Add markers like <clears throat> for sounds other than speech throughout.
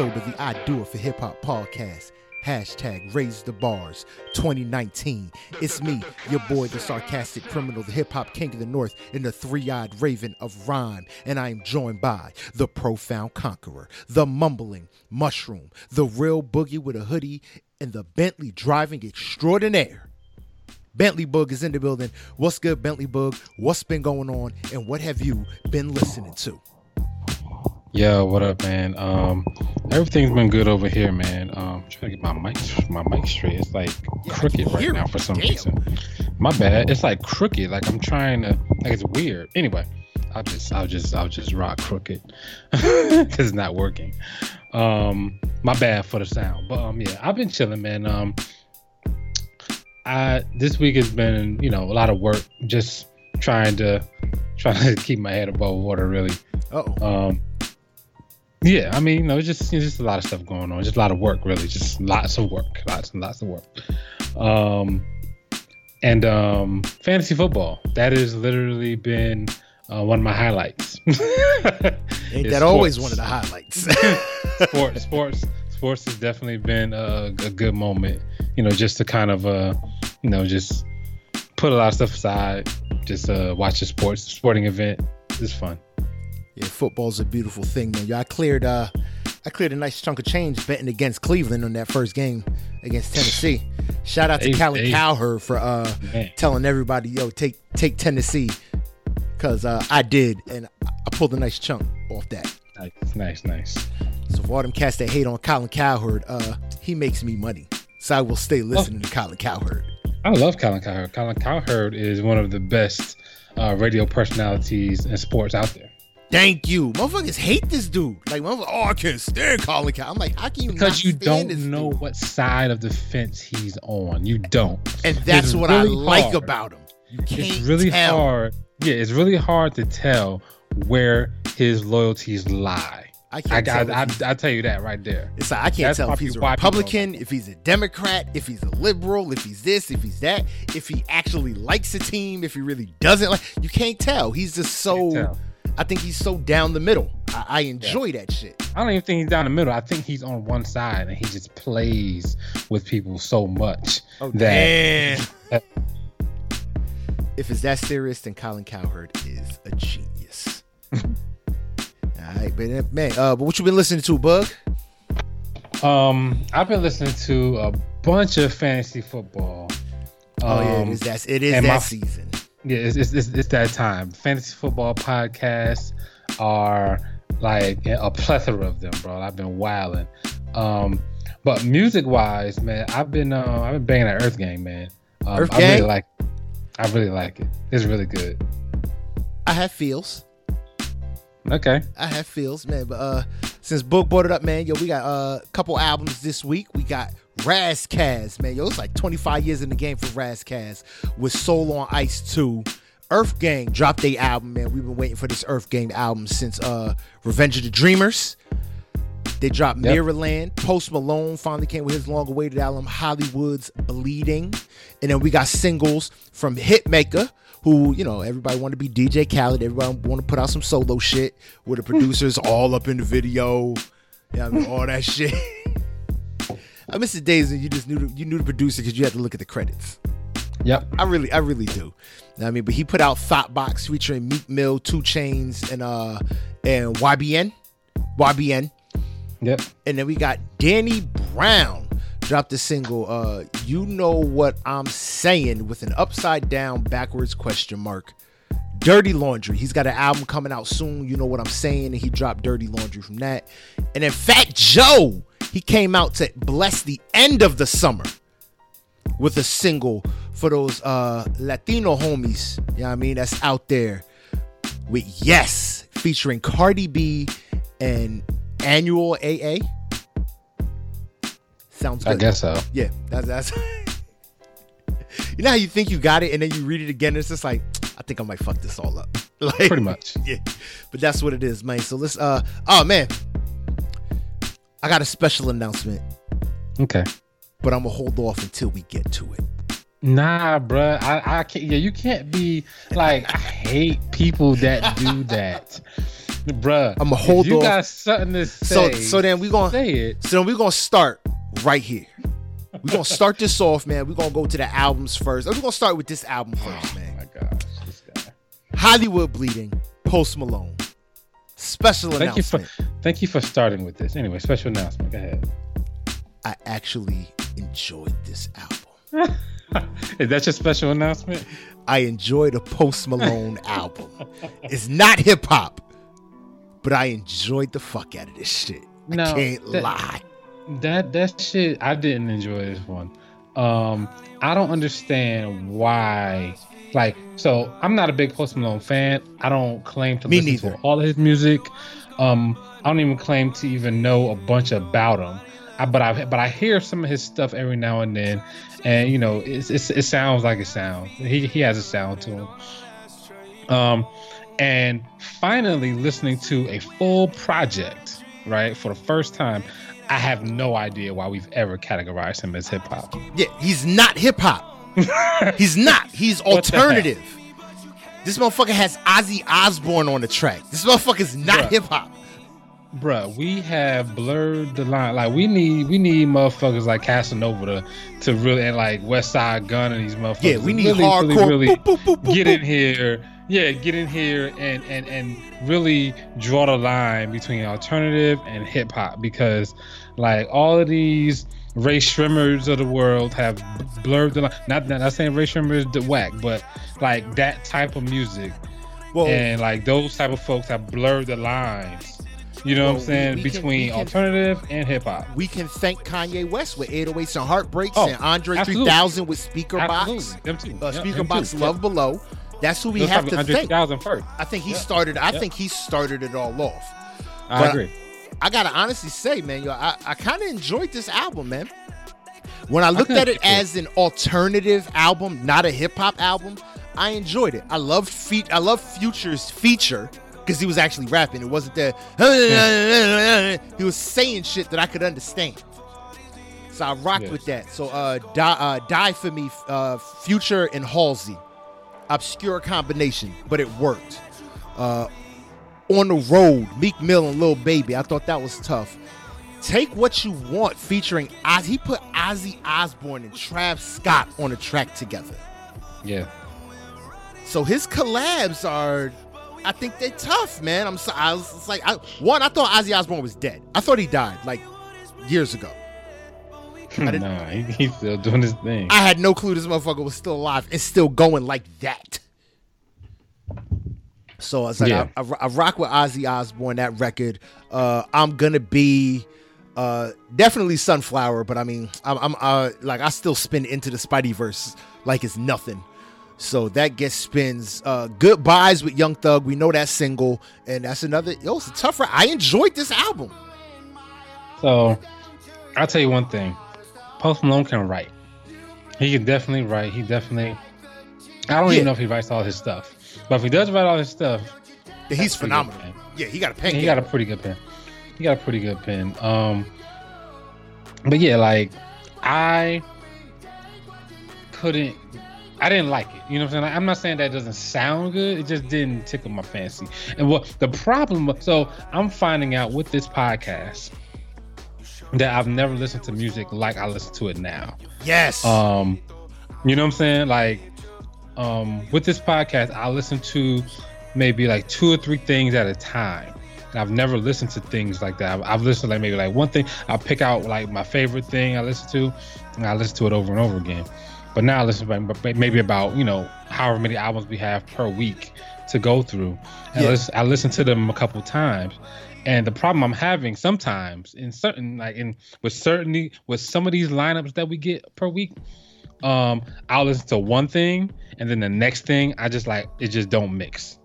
episode of the I Do It for Hip Hop podcast. Hashtag raise the bars 2019. It's me, your boy, the sarcastic criminal, the hip hop king of the north, and the three eyed raven of rhyme. And I am joined by the profound conqueror, the mumbling mushroom, the real boogie with a hoodie, and the Bentley driving extraordinaire. Bentley Bug is in the building. What's good, Bentley Bug? What's been going on, and what have you been listening to? Yo, what up, man? Um, everything's been good over here, man. Um, trying to get my mic, my mic straight. It's like crooked right now for some reason. My bad. It's like crooked. Like I'm trying to. Like it's weird. Anyway, I'll just, I'll just, I'll just rock crooked <laughs> because it's not working. Um, my bad for the sound, but um, yeah, I've been chilling, man. Um, I this week has been, you know, a lot of work. Just trying to, <laughs> trying to keep my head above water, really. Oh, Um, yeah, I mean, you know, it's just it's just a lot of stuff going on. Just a lot of work, really. Just lots of work, lots and lots of work. Um, and um, fantasy football that has literally been uh, one of my highlights. <laughs> that always one of the highlights? <laughs> <laughs> sports, sports, sports has definitely been a, a good moment. You know, just to kind of, uh, you know, just put a lot of stuff aside, just uh, watch a sports sporting event. It's fun. Yeah, football's a beautiful thing, man. Yo, I cleared, uh, I cleared a nice chunk of change betting against Cleveland on that first game against Tennessee. Shout out to Hey, Callie hey. Cowherd for uh, Man. telling everybody, yo, take take Tennessee, cause uh, I did, and I pulled a nice chunk off that. Nice, nice, nice. So for all them cats that hate on Colin Cowherd, uh, he makes me money. So I will stay listening to Colin Cowherd. I love Colin Cowherd. Colin Cowherd is one of the best uh, radio personalities in sports out there. Thank you. Motherfuckers hate this dude. Like, motherfuckers, oh, I can't stand Colin Cowherd. I'm like, how can you Because you don't know dude? what side of the fence he's on. You don't. And that's It's what I really like hard. about him. You can't It's really tell. hard. Yeah, it's really hard to tell where his loyalties lie. I I can't got. tell. I, he's- I tell you that right there. It's like I can't That's tell if he's a people Republican, if he's a Democrat, if he's a liberal, if he's this, if he's that, if he actually likes a team, if he really doesn't like. You can't tell. He's just so. Can't tell. I think he's so down the middle. I, I enjoy that shit. I don't even think he's down the middle. I think he's on one side and he just plays with people so much Oh that damn! if it's that serious, then Colin Cowherd is a genius. <laughs> All right, but uh, man, uh, but what you been listening to, Bug? Um, I've been listening to a bunch of fantasy football. Oh yeah, it Um, is that. It is that my- season. Yeah, it's, it's, it's, it's that time. Fantasy football podcasts are like a plethora of them, bro. I've been wilding. Um, but music wise, man, I've been uh, I've been banging that Earth Gang, man. Um, Earth I Gang? really like. I really like it. It's really good. I have feels. Okay. I have feels, man. But uh since Book brought it up, man, yo, we got uh, a couple albums this week. We got Ras Kass, man. Yo, it's like 25 years in the game for Ras Kass with Soul on Ice 2. Earth Gang dropped their album, man. We've been waiting for this Earth Gang album since uh Revenge of the Dreamers. They dropped Yep. Mirrorland. Post Malone finally came with his long-awaited album Hollywood's Bleeding. And then we got singles from Hitmaka, who, you know, everybody want to be DJ Khaled. Everybody want to put out some solo shit with the producers all up in the video. Yeah, I mean, all that <laughs> shit. I miss the days when you just knew the, you knew the producer because you had to look at the credits. Yep. I really, I really do. You know what I mean, but he put out Thot Thot Box featuring Meek Mill, 2 Chainz, and uh and YBN, YBN, Yep. and then we got Danny Brown dropped the single uh You Know What I'm Saying with an upside down backwards question mark. Dirty Laundry. He's got an album coming out soon. You know what I'm saying? And he dropped Dirty Laundry from that. And then Fat Joe, he came out to bless the end of the summer with a single for those uh Latino homies. You know what I mean? That's out there with Yes, featuring Cardi B and Anuel AA. Sounds good. I guess so. Yeah, that's that's. <laughs> you know how you think you got it, and then you read it again, and it's just like, I think I might fuck this all up. <laughs> Like, Pretty much. <laughs> yeah, but that's what it is, man. So let's. uh Oh man, I got a special announcement, Okay. but I'm gonna hold off until we get to it. Nah, bruh. I, I can't. Yeah, you can't be like. I hate people that do that, bruh. I'm gonna hold you off. got something to say. so so then we gonna say it. so then we gonna start right here. We're gonna start this off, man. We're gonna go to the albums first. We're gonna start with this album first, oh man. Oh my gosh, this guy. Hollywood Bleeding, Post Malone. Special Thank you for announcement. thank you for starting with this. Anyway, special announcement. Go ahead. I actually enjoyed this album. <laughs> Is that your special announcement? I enjoyed a Post Malone <laughs> album. It's not hip hop, but I enjoyed the fuck out of this shit. I No, can't that- lie. That that shit. I didn't enjoy this one. Um, I don't understand why. Like, so I'm not a big Post Malone fan. I don't claim to Me listen neither. to all of his music. Um, I don't even claim to even know a bunch about him. I, but I but I hear some of his stuff every now and then, and you know, it's, it's, it sounds like it sounds. He he has a sound to him. Um, and finally listening to a full project, right, for the first time, I have no idea why we've ever categorized him as hip hop. Yeah, he's not hip hop. <laughs> he's not. He's What the heck? alternative. This motherfucker has Ozzy Osbourne on the track. This motherfucker's not hip hop. Bruh, we have blurred the line. Like we need we need motherfuckers like Casanova to to really and like Westside Gunn and these motherfuckers. Yeah, we need really, hardcore. Really, really boop, boop, boop, get in here. Yeah, get in here and and and really draw the line between alternative and hip hop because like all of these Rae Sremmurds of the world have blurred the line. Not not, saying Rae Sremmurd is the whack, but like that type of music Well, and like those type of folks have blurred the lines. You know Well, what I'm saying we- we between we can- alternative and hip hop. we can thank Kanye West with 808s and Heartbreaks Oh, and Andre absolutely. 3000 with Speakerboxxx. Uh, Yep, Speakerboxxx. Love Below. That's who we have to thank. first. I think he Yeah. started. I Yep. think he started it all off. I But- agree. I gotta honestly say, man, yo, I, I kind of enjoyed this album, man. When I looked at it as an alternative album, not a hip hop album, I enjoyed it. I loved fe- I love Future's feature because he was actually rapping. It wasn't that <laughs> he was saying shit that I could understand. So I rocked Yes. with that. So uh, die, uh, die for me, uh, Future and Halsey, obscure combination, but it worked. Uh, on the road, Meek Mill and Lil Baby. I thought that was tough. Take what you want, featuring Oz. He put Ozzy Osbourne and Trav Scott on a track together. Yeah. So his collabs are, I think they're tough, man. I'm so, I was it's like, I, one, I thought Ozzy Osbourne was dead. I thought he died like years ago. <laughs> nah, he, he's still doing his thing. I had no clue this motherfucker was still alive and still going like that. So I was like, Yeah. I, I, I rock with Ozzy Osbourne that record. Uh, I'm gonna be uh, definitely Sunflower, but I mean, I'm, I'm uh, like I still spin into the Spider-Verse like it's nothing. So that gets spins. Uh, Goodbyes with Young Thug. We know that single, and that's another. Yo, it's a tough. I enjoyed this album. So I'll tell you one thing. Post Malone can write. He can definitely write. He definitely I don't Yeah. even know if he writes all his stuff. But if he does write all his stuff, He's phenomenal. Yeah, he got a pen. he got a pretty good pen. He got a pretty good pen. Um but yeah, like I couldn't I didn't like it. You know what I'm saying? I'm not saying that it doesn't sound good. It just didn't tickle my fancy. And what the problem so I'm finding out with this podcast that I've never listened to music like I listen to it now. yes. Um, you know what I'm saying? Like, um, with this podcast, I listen to maybe like two or three things at a time. And I've never listened to things like that. I've, I've listened to like maybe like one thing. I'll pick out like my favorite thing I listen to, and I listen to it over and over again. But now I listen to maybe about you know however many albums we have per week to go through. And Yeah. I, listen, I listen to them a couple times. And the problem I'm having sometimes in certain like in with certainly with some of these lineups that we get per week, um, I'll listen to one thing and then the next thing I just like it just don't mix.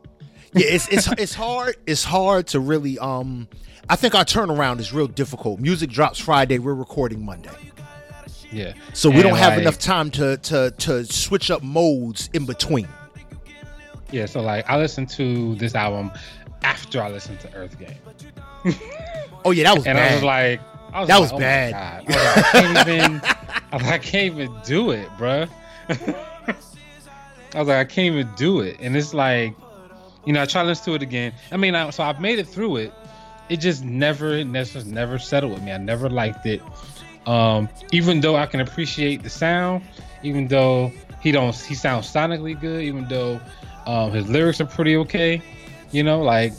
yeah, it's it's it's hard. It's hard to really. Um, I think our turnaround is real difficult. Music drops Friday. We're recording Monday, Yeah. so we And, don't have like, enough time to to to switch up modes in between. Yeah, so like I listened to this album after I listened to Earth Gang. Oh yeah, that was <laughs> And bad. I was like was That like, was oh bad. I, was like, I can't even I, was like, I can't even do it, bruh. <laughs> I was like, I can't even do it. And it's like, you know, I try to listen to it again. I mean, I, so I've made it through it. It just never, never, never settled with me. I never liked it. Um, even though I can appreciate the sound, even though he don't, he sounds sonically good, even though um, his lyrics are pretty okay. You know, like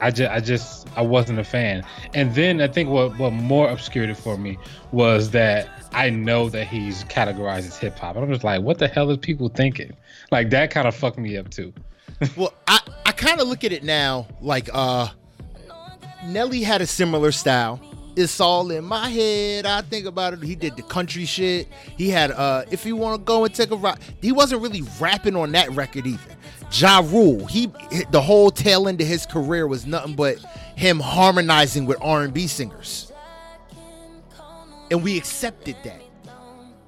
I just, I just, I wasn't a fan. And then I think what, what more obscured it for me was that I know that he's categorized as hip hop. I'm just like, what the hell is people thinking? Like that kind of fucked me up too. <laughs> well, I, I kind of look at it now like uh Nelly had a similar style. It's all in my head. I think about it. He did the country shit. He had uh if you want to go and take a ride. He wasn't really rapping on that record either. Ja Rule, he the whole tail end of his career was nothing but him harmonizing with R&B singers. And we accepted that.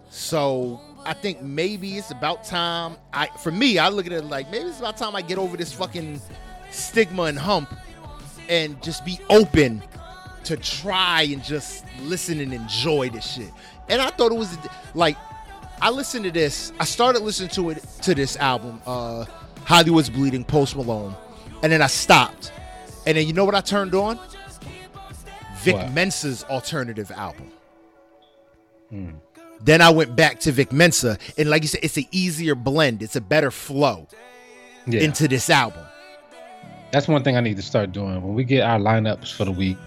So I think maybe it's about time. I for me, I look at it like maybe it's about time I get over this fucking stigma and hump and just be open to try and just listen and enjoy this shit. And I thought it was like I listened to this. I started listening to it to this album, uh Hollywood's Bleeding, Post Malone, and then I stopped. And then you know what I turned on? Vic what? Mensa's alternative album. Hmm. Then I went back to Vic Mensa, and like you said, it's an easier blend. It's a better flow yeah. into this album. That's one thing I need to start doing when we get our lineups for the week.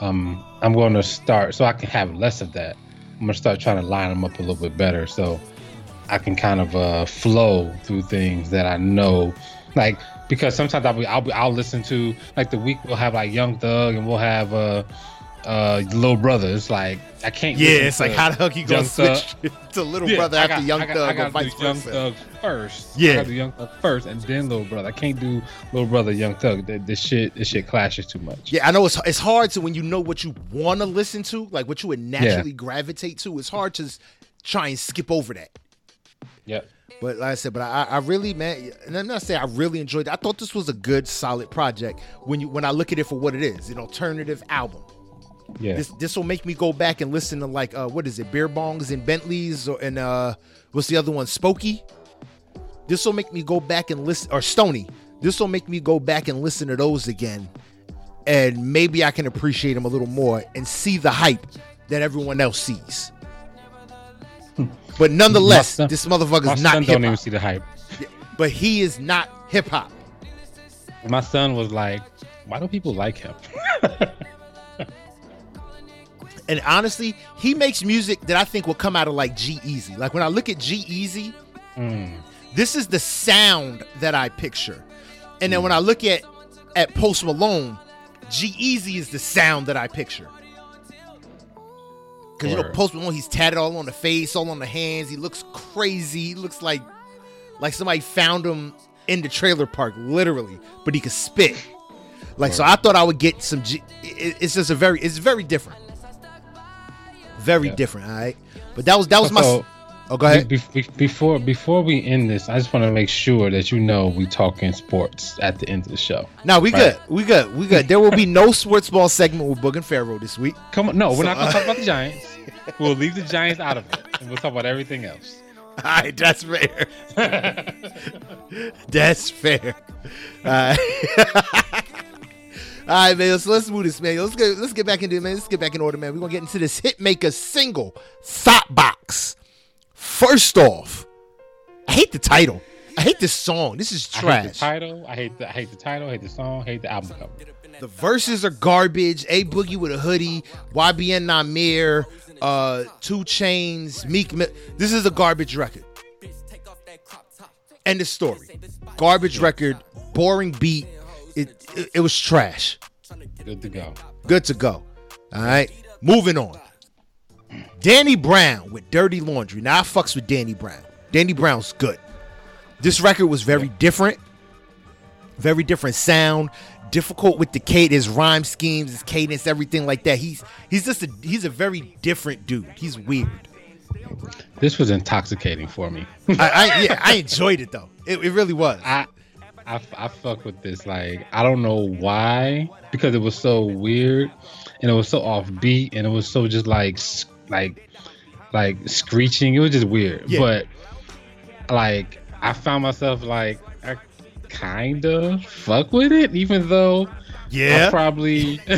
Um, I'm going to start so I can have less of that. I'm gonna start trying to line them up a little bit better, so I can kind of uh, flow through things that I know, like because sometimes I'll be, I'll be, I'll listen to like the week we'll have like Young Thug and we'll have uh uh little brother. It's like I can't. Yeah, it's like how the fuck you gonna switch <laughs> to little yeah, brother after got, Young got, Thug or vice Young Thug first. Yeah, I got do Young Thug first and then little brother. I can't do little brother Young Thug. This shit this shit clashes too much. Yeah, I know it's it's hard to when you know what you want to listen to, like what you would naturally yeah. gravitate to. It's hard to try and skip over that. Yeah. But like I said, but I, I really, man, and I'm not saying I really enjoyed it. I thought this was a good, solid project when you when I look at it for what it is, an alternative album. Yeah. This this will make me go back and listen to like uh what is it, beer bongs and Bentleys or and uh what's the other one, Spooky? This will make me go back and listen or Stoney. This will make me go back and listen to those again. And maybe I can appreciate them a little more and see the hype that everyone else sees. But nonetheless, son, this motherfucker's not hip Don't even see the hype. But he is not hip hop. My son was like, "Why do people like him?" <laughs> And honestly, he makes music that I think will come out of like G-Eazy. Like when I look at G-Eazy, mm. this is the sound that I picture. And then mm. when I look at at Post Malone, G-Eazy is the sound that I picture. Cause you know Post Malone, he's tatted all on the face, all on the hands. He looks crazy. He looks like like somebody found him in the trailer park, literally. But he could spit. Like so, I thought I would get some. G- it's just a very, it's very different. Very yeah. different, all right. But that was that was my. <laughs> Oh, go ahead. Be, be, before before we end this, I just want to make sure that you know we talking sports at the end of the show. No, we right? good. We good. We good. There will be no sports ball segment with Boog and Pharaoh this week. Come on, no, we're not gonna uh, talk about the <laughs> Giants. We'll leave the Giants out of it, and we'll talk about everything else. All right, that's fair. <laughs> that's fair. All right. <laughs> All right, man. So let's move this, man. Let's get let's get back into it, man. Let's get back in order, man. We're gonna get into this Hitmaka single, Thot Box. First off, I hate the title. I hate this song. This is trash. I hate the title. I hate the I hate the title. I hate the song. I hate the album cover. The verses are garbage. A Boogie with a hoodie. YBN Nahmir. Uh, 2 Chainz. Meek. Mill. This is a garbage record. End of story. Garbage record. Boring beat it, it, it was trash. Good to go. Good to go. All right. Moving on. Danny Brown with Dirty Laundry. Now I fucks with Danny Brown. Danny Brown's good. This record was very different. Very different sound. Difficult with the cadence, rhyme schemes, his cadence, everything like that. He's he's just a he's a very different dude. He's weird. This was intoxicating for me. I, I, <laughs> yeah, I enjoyed it though. It, it really was. I I, I fuck with this. Like, I don't know why, because it was so weird and it was so offbeat and it was so just like, like, like screeching. It was just weird. Yeah. But like I found myself like I kind of fuck with it, even though Yeah. I probably. <laughs> <laughs>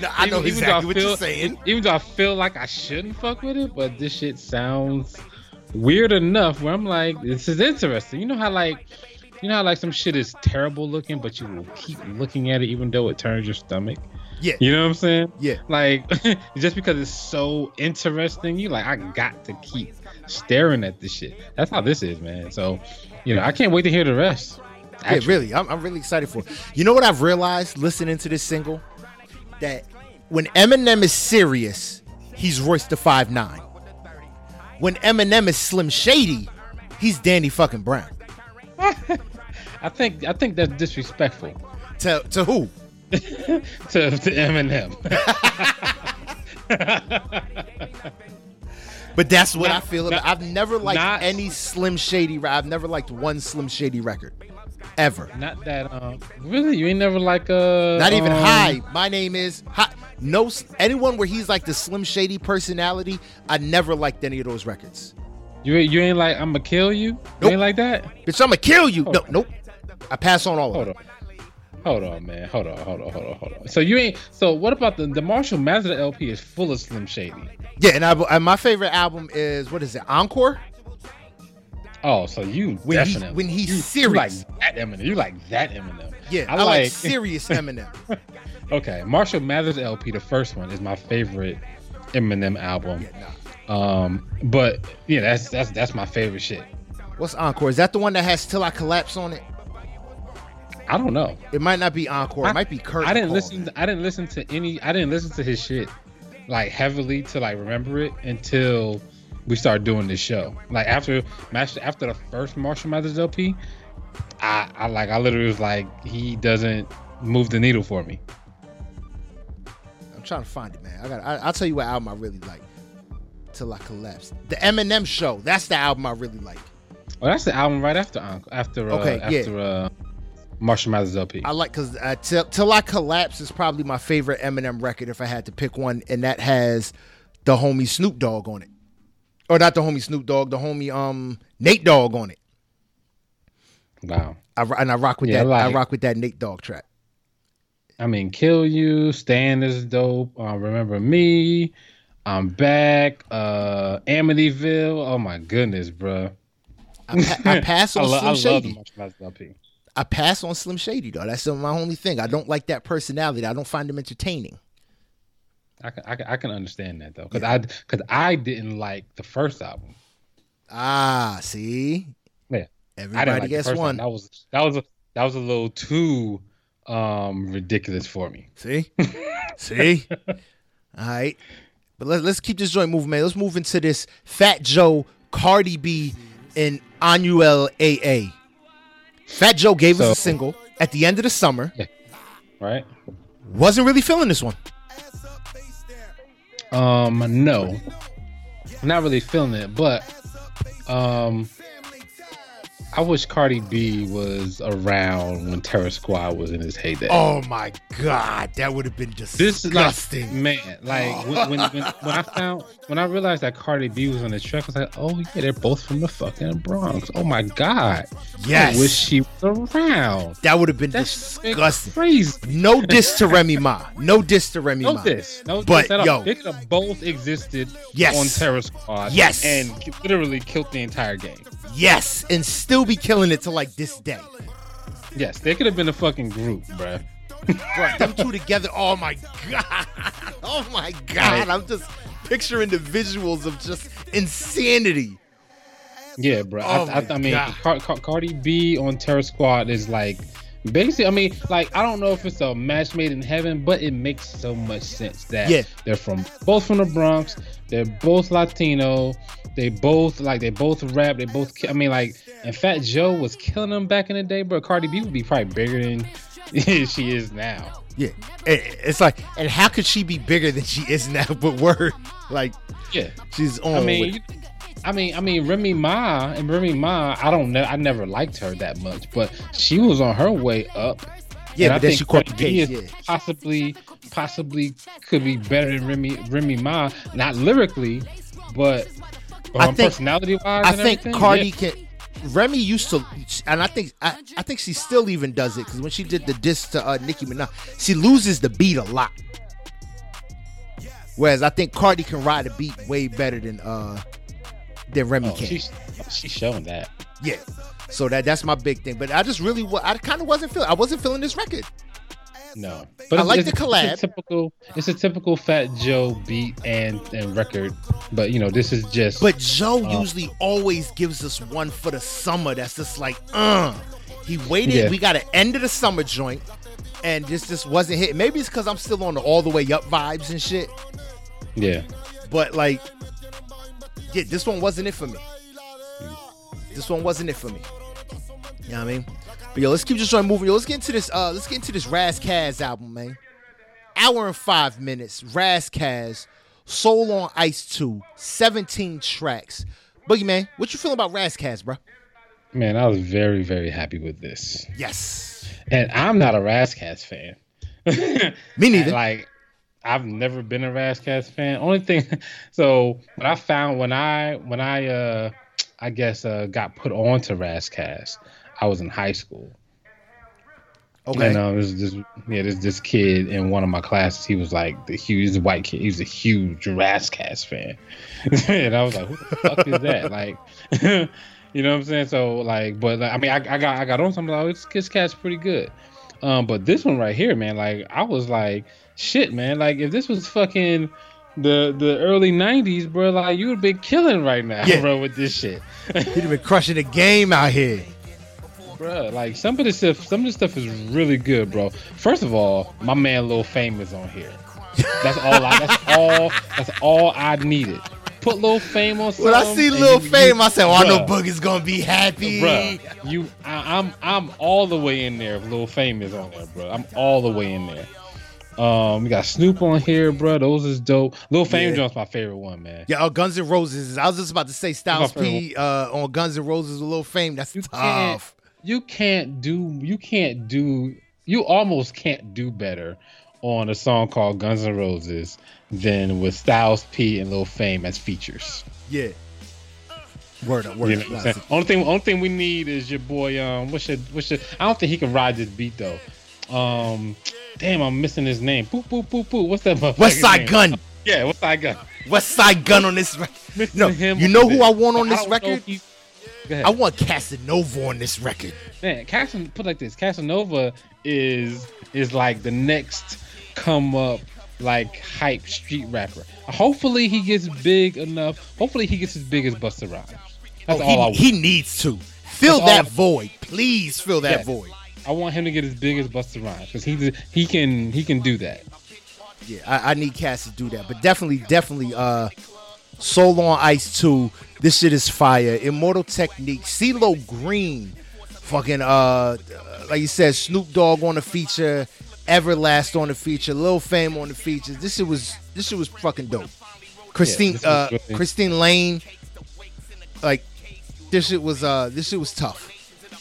No, I know Even- even though exactly what you're saying. Even though I feel like I shouldn't fuck with it, but this shit sounds weird enough where I'm like, this is interesting. You know how like, you know how like some shit is terrible looking, but you will keep looking at it even though it turns your stomach. Yeah. You know what I'm saying? Yeah. Like, <laughs> just because it's so interesting, you like, I got to keep staring at this shit. That's how this is, man. So, you know, I can't wait to hear the rest. Yeah, really. I'm, I'm really excited for it. You know what I've realized listening to this single? That when Eminem is serious, he's Royce the Five Nine. When Eminem is Slim Shady, he's Danny fucking Brown. <laughs> I think I think that's disrespectful To to who? <laughs> to, to Eminem. <laughs> But that's what Not- I feel about. not- I've never liked not- any Slim Shady. I've never liked one Slim Shady record, ever. Not that um really you ain't never like uh Not even um, hi. My name is hi. No, anyone where he's like the Slim Shady personality. I never liked any of those records. You ain't- you ain't like I'ma kill you. You Nope. ain't like that. Bitch, I'ma kill you. No, nope. I pass on all of Hold them. Hold on, man. Hold on, hold on, hold on, hold on. So you ain't. So what about the the Marshall Mathers LP is full of Slim Shady. Yeah, and, I, and my favorite album is what is it? Encore. Oh, so you When he- definitely when he's you, serious. You like that Eminem. You like that Eminem. Yeah, I, I like, like- serious <laughs> Eminem. Okay, Marshall Mathers LP, the first one, is my favorite Eminem album. Yeah, nah. Um, but yeah, that's that's that's my favorite shit. What's Encore? Is that the one that has "Till I Collapse" on it? I don't know. It might not be Encore. It might be Kurt. I didn't Call, listen. man. I didn't listen to any. I didn't listen to his shit like heavily to like remember it until we started doing this show. Like after Master, after the first Marshall Mathers LP, I, I like I literally was like he doesn't move the needle for me. I'm trying to find it, man. I got. I, I'll tell you what album I really like. Till I collapse. The Eminem Show. That's the album I really like. Well, that's the album right after Uncle after uh, Okay, yeah. after uh, Marshall Mathers LP. I like because uh, till, till I collapse is probably my favorite Eminem record if I had to pick one, and that has the homie Snoop Dogg on it, or not the homie Snoop Dogg, the homie um Nate Dogg on it. wow. I, and I rock with Yeah, that. I rock with that Nate Dogg track. I mean, Kill You, Stand is dope. Uh, Remember Me, I'm Back, uh, Amityville. Oh my goodness, bro. I, pa- I pass <laughs> on I, lo- Slim I love Shady. the Marshall LP. I pass on Slim Shady though. That's my only thing. I don't like that personality. I don't find him entertaining. I can, I can I can understand that though, because I because I didn't like the first album. Ah, see, Yeah, I everybody like the gets one. Album. That was that was a, that was a little too um ridiculous for me. See, <laughs> see. All right, but let, let's keep this joint moving, man. Let's move into this Fat Joe, Cardi B, and Anuel AA. Fat Joe gave us a single at the end of the summer. Right? Wasn't really feeling this one. Um, no, not really feeling it, but um, I wish Cardi B was around when Terror Squad was in his heyday. Oh my god, that would have been this disgusting. is like man, like when, when, when, when I <laughs> found when I realized that Cardi B was on the track, I was like, oh yeah, they're both from the fucking Bronx. Oh my god, yes, I wish she was around. that would have been That's disgusting. crazy. No diss to Remy Ma. No diss to Remy No Ma. this, no But, this at all. yo. they could have both existed Yes. on Terror Squad. Yes. and literally killed the entire game. Yes, and still be killing it to like this day. Yes, they could have been a fucking group, bruh. Bro, them two together. Oh my god. <laughs> Oh my god. I'm just picturing the visuals of just insanity. Yeah, bro. Oh I, I, I mean. Car- Car- Cardi B on Terror Squad is like basically. I mean, like I don't know if it's a match made in heaven, but it makes so much sense that Yeah. they're from both from the Bronx. They're both Latino. They both like they both rap. They both. I mean, like, and Fat Joe was killing them back in the day, bro. Cardi B would be probably bigger than <laughs> she is now. Yeah. It's like, and how could she be bigger than she is now? <laughs> But word, like Yeah. she's on. I mean, with- I mean, I mean, Remy Ma and Remy Ma. I don't know. I never liked her that much, but she was on her way up. yeah, And I but then think she caught the case. Yeah. Possibly, possibly could be better than Remy Remy Ma. Not lyrically, but I um, think- personality wise. I think everything, Cardi yeah. can Remy used to, and I think I, I think she still even does it because when she did the diss to uh, Nicki Minaj, she loses the beat a lot. Whereas I think Cardi can ride a beat way better than uh than Remy Oh, can. she's she's showing that. Yeah. So that that's my big thing. But I just really I kind of wasn't feeling I wasn't feeling this record. No, but I like the collab. It's a typical, it's a typical Fat Joe beat and and record, but you know this is just. But Joe Uh, usually always gives us one for the summer that's just like, uh. He waited. Yeah. We got an end of the summer joint, and this just wasn't hit. Maybe it's because I'm still on the all the way up vibes and shit. yeah, But like, yeah, this one wasn't it for me. This one wasn't it for me. You know what I mean? But yo, let's keep just trying moving. Yo, let's get into this. Uh, let's get into this Ras Kass album, man. Hour and five minutes. Ras Kass, Soul on Ice 2, 17 tracks. Boogie man, what you feeling about Ras Kass, bro? man, I was very very happy with this, Yes. and I'm not a Ras Kass fan. <laughs> Me neither. like, I've never been a Ras Kass fan. Only thing, <laughs> so what I found when I when I uh I guess uh got put on to Ras Kass, I was in high school. Okay. And uh, this this yeah this this kid in one of my classes he was like the huge white kid he was a huge Razzcast fan, <laughs> and I was like who the fuck is that <laughs> like, you know what I'm saying so like but like, I mean I, I got I got on something like oh, this this cat's pretty good, um but this one right here man like I was like shit man like if this was fucking the the early '90s bro like you would be killing right now Yeah. bro with this shit. <laughs> You'd have been crushing the game out here. bro. like some of this stuff, some of this stuff is really good, bro. First of all, my man Lil Fame is on here. That's all. I, that's <laughs> all. That's all I needed. Put Lil Fame on. When I see Lil you- Fame, I said, "Oh, I know. Boogie's gonna be happy." Bruh, you, I, I'm, I'm all the way in there. If Lil Fame is on there, bro. I'm all the way in there. Um, we got Snoop on here, bro. Those is dope. Lil Fame Yeah. my favorite one, man. Yeah, oh, Guns N' Roses. I was just about to say Styles P uh, on Guns N' Roses with Lil Fame. That's You can't, tough. you can't do you can't do you almost can't do better on a song called Guns N' Roses than with Styles P and Lil Fame as features. Yeah. Word up, word You know up. what I'm saying? Only thing only thing we need is your boy um what's your what's your I don't think he can ride this beat though. Um damn I'm missing his name. Boop boop boop boop. What's that West Side name? Gun. Yeah, Westside Gunn. West Side Gun on this record. No, him you know who. I want on this record? he- Go ahead. I want Casanova on this record. Man, Casan put it like this. Casanova is is like the next come up like hype street rapper. Hopefully he gets big enough. Hopefully he gets as big as Busta Rhymes. That's Oh, all I he, want. he needs to fill That's that I- void. Please fill that Yeah. void. I want him to get as big as Busta Rhymes because he he can he can do that. Yeah, I, I need Cass to do that. But definitely, definitely, uh, Soul on Ice 2. This shit is fire. Immortal Technique. CeeLo Green. Fucking, uh, like you said, Snoop Dogg on the feature. Everlast on the feature. Lil Fame on the features. This shit was, this shit was fucking dope. Christine, was uh, Christine Lane. Like, this shit was, uh, this shit was tough.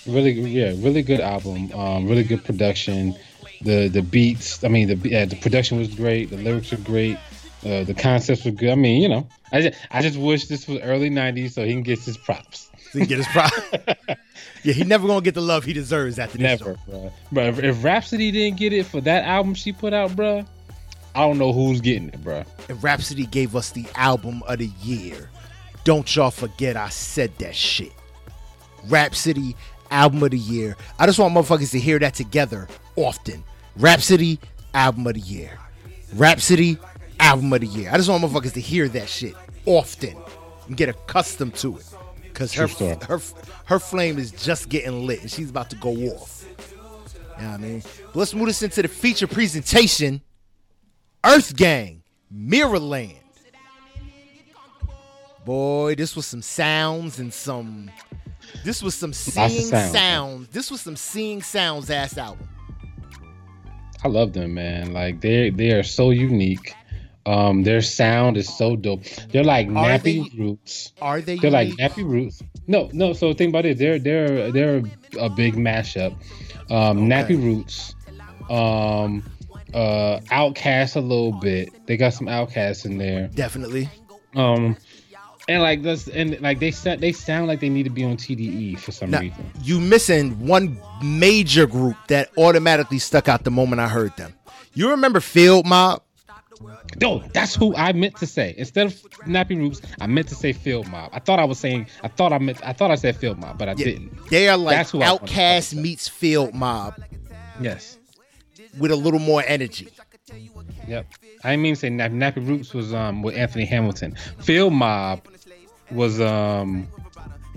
Really, yeah, really good album. Um, really good production. The the beats. I mean, the yeah, the production was great. The lyrics were great. Uh, the concepts were good. I mean, you know, I just, I just wish this was early '90s so he can get his props. He get his pride. <laughs> yeah, he never gonna get the love he deserves after this. Never, bro. But if, if Rapsody didn't get it for that album she put out, bro, I don't know who's getting it, bro. and Rapsody gave us the album of the year. Don't y'all forget I said that shit. Rapsody, album of the year. I just want motherfuckers to hear that together often. Rapsody, album of the year. Rapsody, album of the year. I just want motherfuckers to hear that shit often and get accustomed to it. Cause her her her flame is just getting lit and she's about to go off. You know what I mean? But let's move this into the feature presentation. Earth Gang, Mirrorland. Boy, this was some sounds and some. This was some seeing sounds. sounds. This was some seeing sounds ass album. I love them, man. Like they they are so unique. Um, their sound is so dope. They're like Are nappy they- roots. Are they? They're like nappy roots. No, no. So think about it. They're they're they're a big mashup. Um, Okay. nappy roots. Um, uh, OutKast a little bit. They got some OutKasts in there. definitely. Um, And like this, and like they said, they sound like they need to be on TDE for some Now, reason. you missing one major group that automatically stuck out the moment I heard them. You remember Field Mob? No, that's who I meant to say. Instead of Nappy Roots, I meant to say Field Mob. I thought I was saying, I thought I meant, I thought I said Field Mob, but I Yeah, didn't. They are like That's who OutKast meets Field Mob Yes. with a little more energy. Yep. I didn't mean to say Nappy, Nappy Roots was um with Anthony Hamilton. Field Mob was um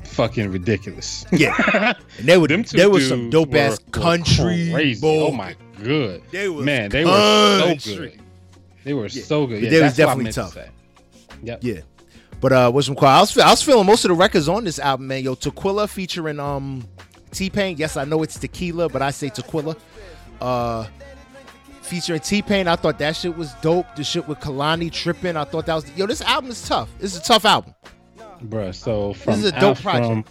fucking ridiculous. Yeah, <laughs> and they were Them two there was some dope ass were- were country. Crazy. boy. Oh my good. They was man, they were so good. They were so good. Yeah, they was that's what I definitely meant to. Yep. Yeah. But uh what's some I was I was feeling most of the records on this album, man. Yo, Tequila featuring um T Pain. Yes, I know it's tequila, but I say Tequila. Uh featuring T Pain. I thought that shit was dope. The shit with Kalani tripping. I thought that was yo, this album is tough. This is a tough album. Bruh, so from is a dope out- project. From,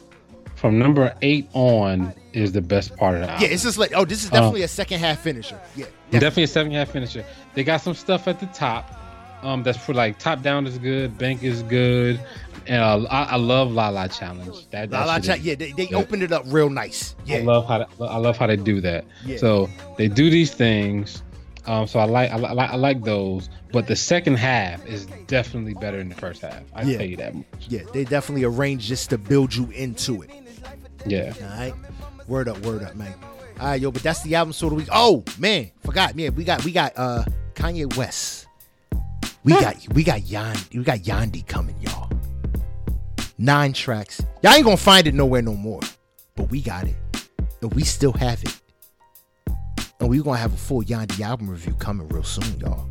from number eight on is the best part of the album. Yeah, it's just like, oh, this is definitely a second half finisher. Yeah. definitely a seven half finisher. They got some stuff at the top. Um, that's for like top down is good, bank is good, and uh, I, I love La La Challenge. That, that La La shit Cha- is- yeah, they, they yeah. opened it up real nice. Yeah, I love how they, I love how they do that. Yeah. So they do these things. Um, so I like I, like I like those, but the second half is definitely better than the first half. I Yeah. tell you that. much. Yeah, they definitely arranged just to build you into it. Yeah. All right. Word up, word up, man. All right, yo, but that's the album sort of week. Oh man, forgot. Yeah, we got we got uh Kanye West. We got we got Yandhi, we got Yandhi coming, y'all. Nine tracks. Y'all ain't gonna find it nowhere no more. But we got it. And we still have it. And we gonna have a full Yandhi album review coming real soon, y'all.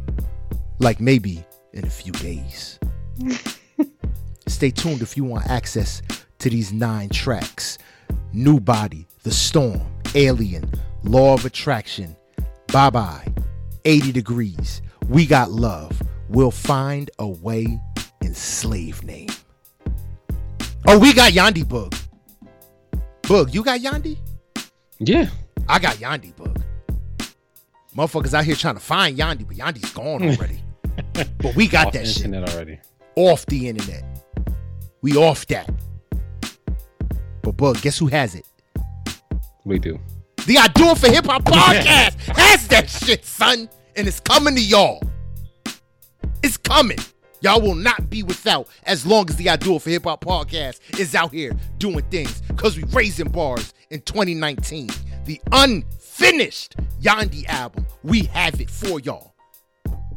Like maybe in a few days. <laughs> Stay tuned if you want access to these nine tracks. New Body, The Storm, Alien, Law of Attraction, Bye Bye, 80 Degrees, We Got Love, We'll Find a Way, and Slave Name. Oh, we got Yandhi Bug. Bug, you got Yandhi? Yeah. I got Yandhi Bug. Motherfuckers out here trying to find Yandhi, but Yandhi's gone hmm. already. but we got Off that shit already. off the internet. We off that. But Bug, guess who has it? We do. The I Do It for Hip Hop <laughs> podcast has that shit, son. And it's coming to y'all. It's coming. Y'all will not be without as long as the I Do It for Hip Hop podcast is out here doing things. Because we raising bars in 2019. The unfinished Yandhi album. We have it for y'all.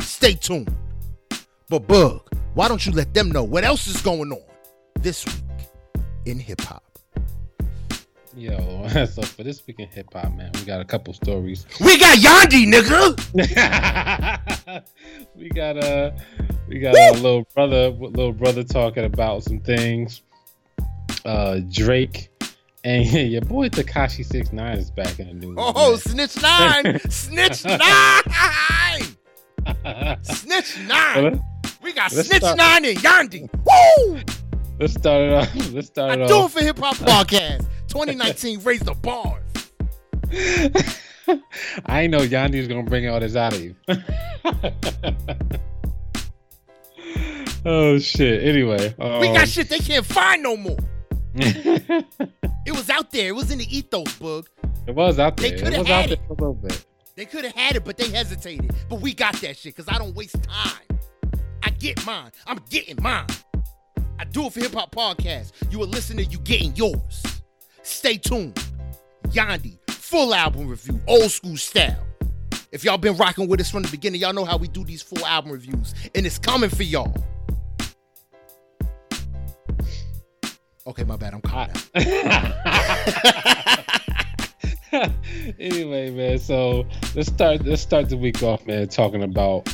Stay tuned. But Bug, why don't you let them know what else is going on this week in hip hop? Yo, <laughs> so for this week in hip hop, man, we got a couple stories. We got Yandhi, nigga. <laughs> we got a we got a little brother little brother talking about some things. Uh Drake and <laughs> your boy Tekashi Six Nine is back in the news. Oh, man. <laughs> snitch nine, snitch nine, snitch nine. We got Let's snitch start- nine and Yandhi. Woo! Let's start it off. <laughs> Let's start it I it do it for hip hop podcast. 2019 raise the bars. I ain't know Yandhi's gonna bring all this out of you. oh shit. Anyway, um, We got shit they can't find no more. <laughs> It was out there. It was in the ethos, bug. it was out They there. coulda It was had it. a little bit. They could have had it, but they hesitated. But we got that shit because I don't waste time. I get mine. I'm getting mine. I do it for Hip Hop Podcast. You a listener, you getting yours. Stay tuned. Yandhi, full album review, old school style. If y'all been rocking with us from the beginning, y'all know how we do these full album reviews, and it's coming for y'all. Okay, my bad. I'm caught. <laughs> anyway, man. So let's start. Let's start the week off, man. Talking about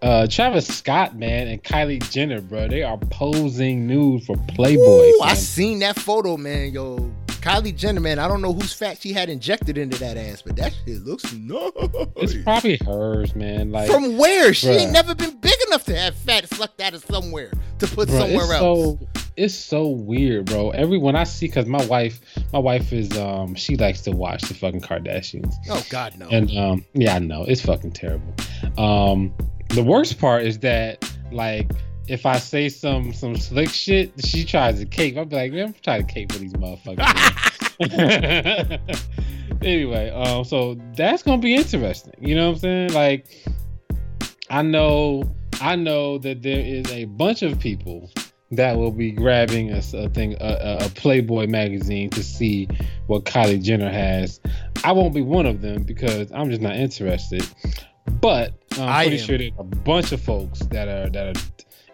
uh Travis Scott, man, and Kylie Jenner, bro. They are posing nude for Playboy. Ooh, I seen that photo, man. Yo, Kylie Jenner, man. I don't know whose fat she had injected into that ass, but that shit looks nice. It's probably hers, man. Like From where? She Bruh. ain't never been big enough to have fat sucked out of somewhere to put Bro, somewhere else. So, it's so weird, bro. Every when I see, cause my wife, my wife is um, she likes to watch the fucking Kardashians, oh God, no. and um, yeah, I know it's fucking terrible. Um, the worst part is that like if I say some some slick shit, she tries to cape. I'll be like, man, I'm trying to cape for these motherfuckers. <laughs> anyway, um, so that's gonna be interesting. You know what I'm saying? Like, I know, I know that there is a bunch of people that will be grabbing a, a thing, a, a, Playboy magazine to see what Kylie Jenner has. I won't be one of them because I'm just not interested. But I'm pretty sure there's a bunch of folks that are that are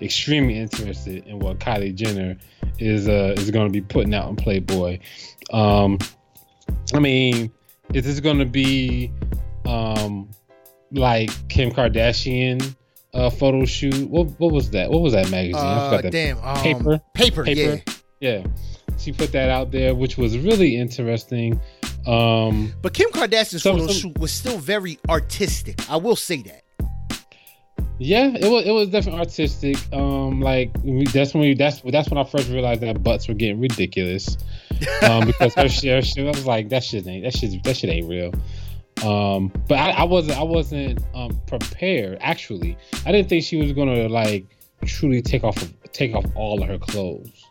extremely interested in what Kylie Jenner is uh is going to be putting out in Playboy. Um, I mean, is this going to be um like Kim Kardashian uh photo shoot? What what was that? What was that magazine? Uh, that. Damn, um, paper, paper, paper, yeah, yeah. She put that out there, which was really interesting. Um, but Kim Kardashian's photo shoot was still very artistic. I will say that. Yeah, it was it was definitely artistic. Um, like that's when we that's that's when I first realized that butts were getting ridiculous. Um, because her shit, <laughs> her shit, I was like, that shit ain't that shit that shit ain't real. Um, but I, I wasn't I wasn't um prepared. Actually, I didn't think she was gonna like truly take off take off all of her clothes.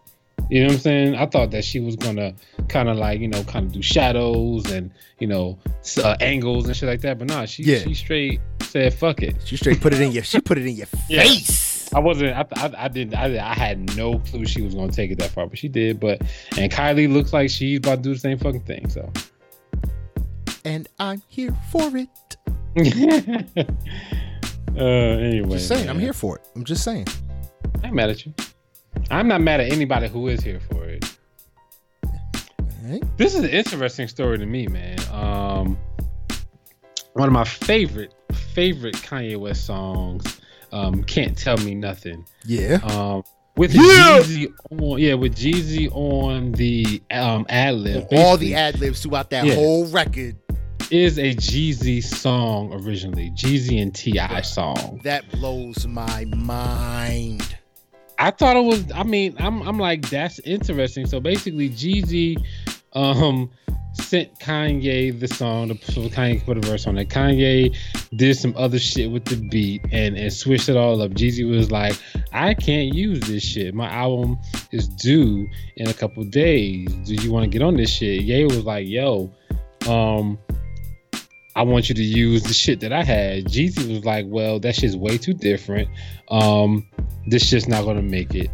You know what I'm saying? I thought that she was gonna kind of like you know kind of do shadows and you know uh, angles and shit like that. But nah, she yeah. she straight said fuck it. She straight put it in your she put it in your <laughs> yeah. face. I wasn't. I, I, I didn't. I, I had no clue she was gonna take it that far, but she did. But and Kylie looks like she's about to do the same fucking thing. So. And I'm here for it. <laughs> uh. Anyway. Just saying, man. I'm here for it. I'm just saying. I'm mad at you. I'm not mad at anybody who is here for it. Right. This is an interesting story to me, man. Um, one of my favorite favorite Kanye West songs, um, "Can't Tell Me Nothing." Yeah. Um, with yeah! Jeezy on, yeah, with Jeezy on the um ad lib, all the ad libs throughout that yeah, whole record is a Jeezy song originally, Jeezy and T.I. song. That blows my mind. I thought it was. I mean, I'm I'm like that's interesting. So basically, Jeezy um sent Kanye the song so Kanye put a verse on it. Kanye did some other shit with the beat and and switched it all up. Jeezy was like, I can't use this shit. My album is due in a couple days. Do you want to get on this shit? Ye was like, Yo, um, I want you to use the shit that I had. Jeezy was like, well, that shit's way too different. Um, this shit's not gonna make it.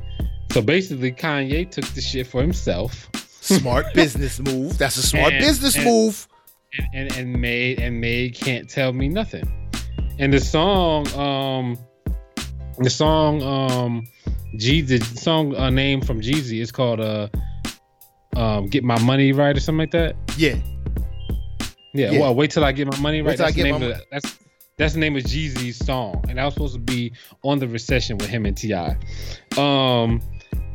So basically, Kanye took the shit for himself. Smart <laughs> business move. That's a smart and, business and, move. And, and made and made can't tell me nothing. And the song, um, the song, um, the song uh, name from Jeezy is called uh, um, "Get My Money Right" or something like that. Yeah. Yeah, yeah. well, wait till I get my money right. That's the name of that's that's the name of Jeezy's song, and I was supposed to be on the recession with him and T.I. Um,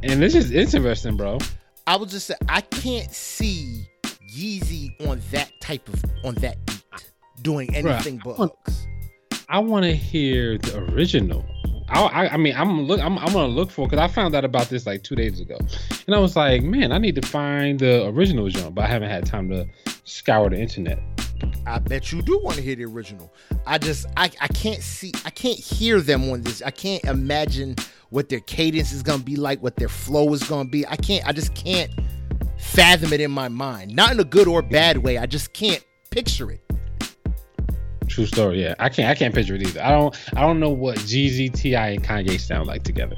and this is interesting, bro. I was just say I can't see Yeezy on that type of on that beat doing anything Bruh, but hooks. I want to hear the original. I, I, mean, I'm look, I'm, I'm gonna look for because I found out about this like two days ago, and I was like, man, I need to find the original genre, but I haven't had time to scour the internet. I bet you do want to hear the original. I just I, I can't see I can't hear them on this. I can't imagine what their cadence is gonna be like, what their flow is gonna be. I can't I just can't fathom it in my mind. Not in a good or bad way. I just can't picture it. True story. Yeah, I can't. I can't picture it either. I don't. I don't know what Jeezy, T.I., and Kanye sound like together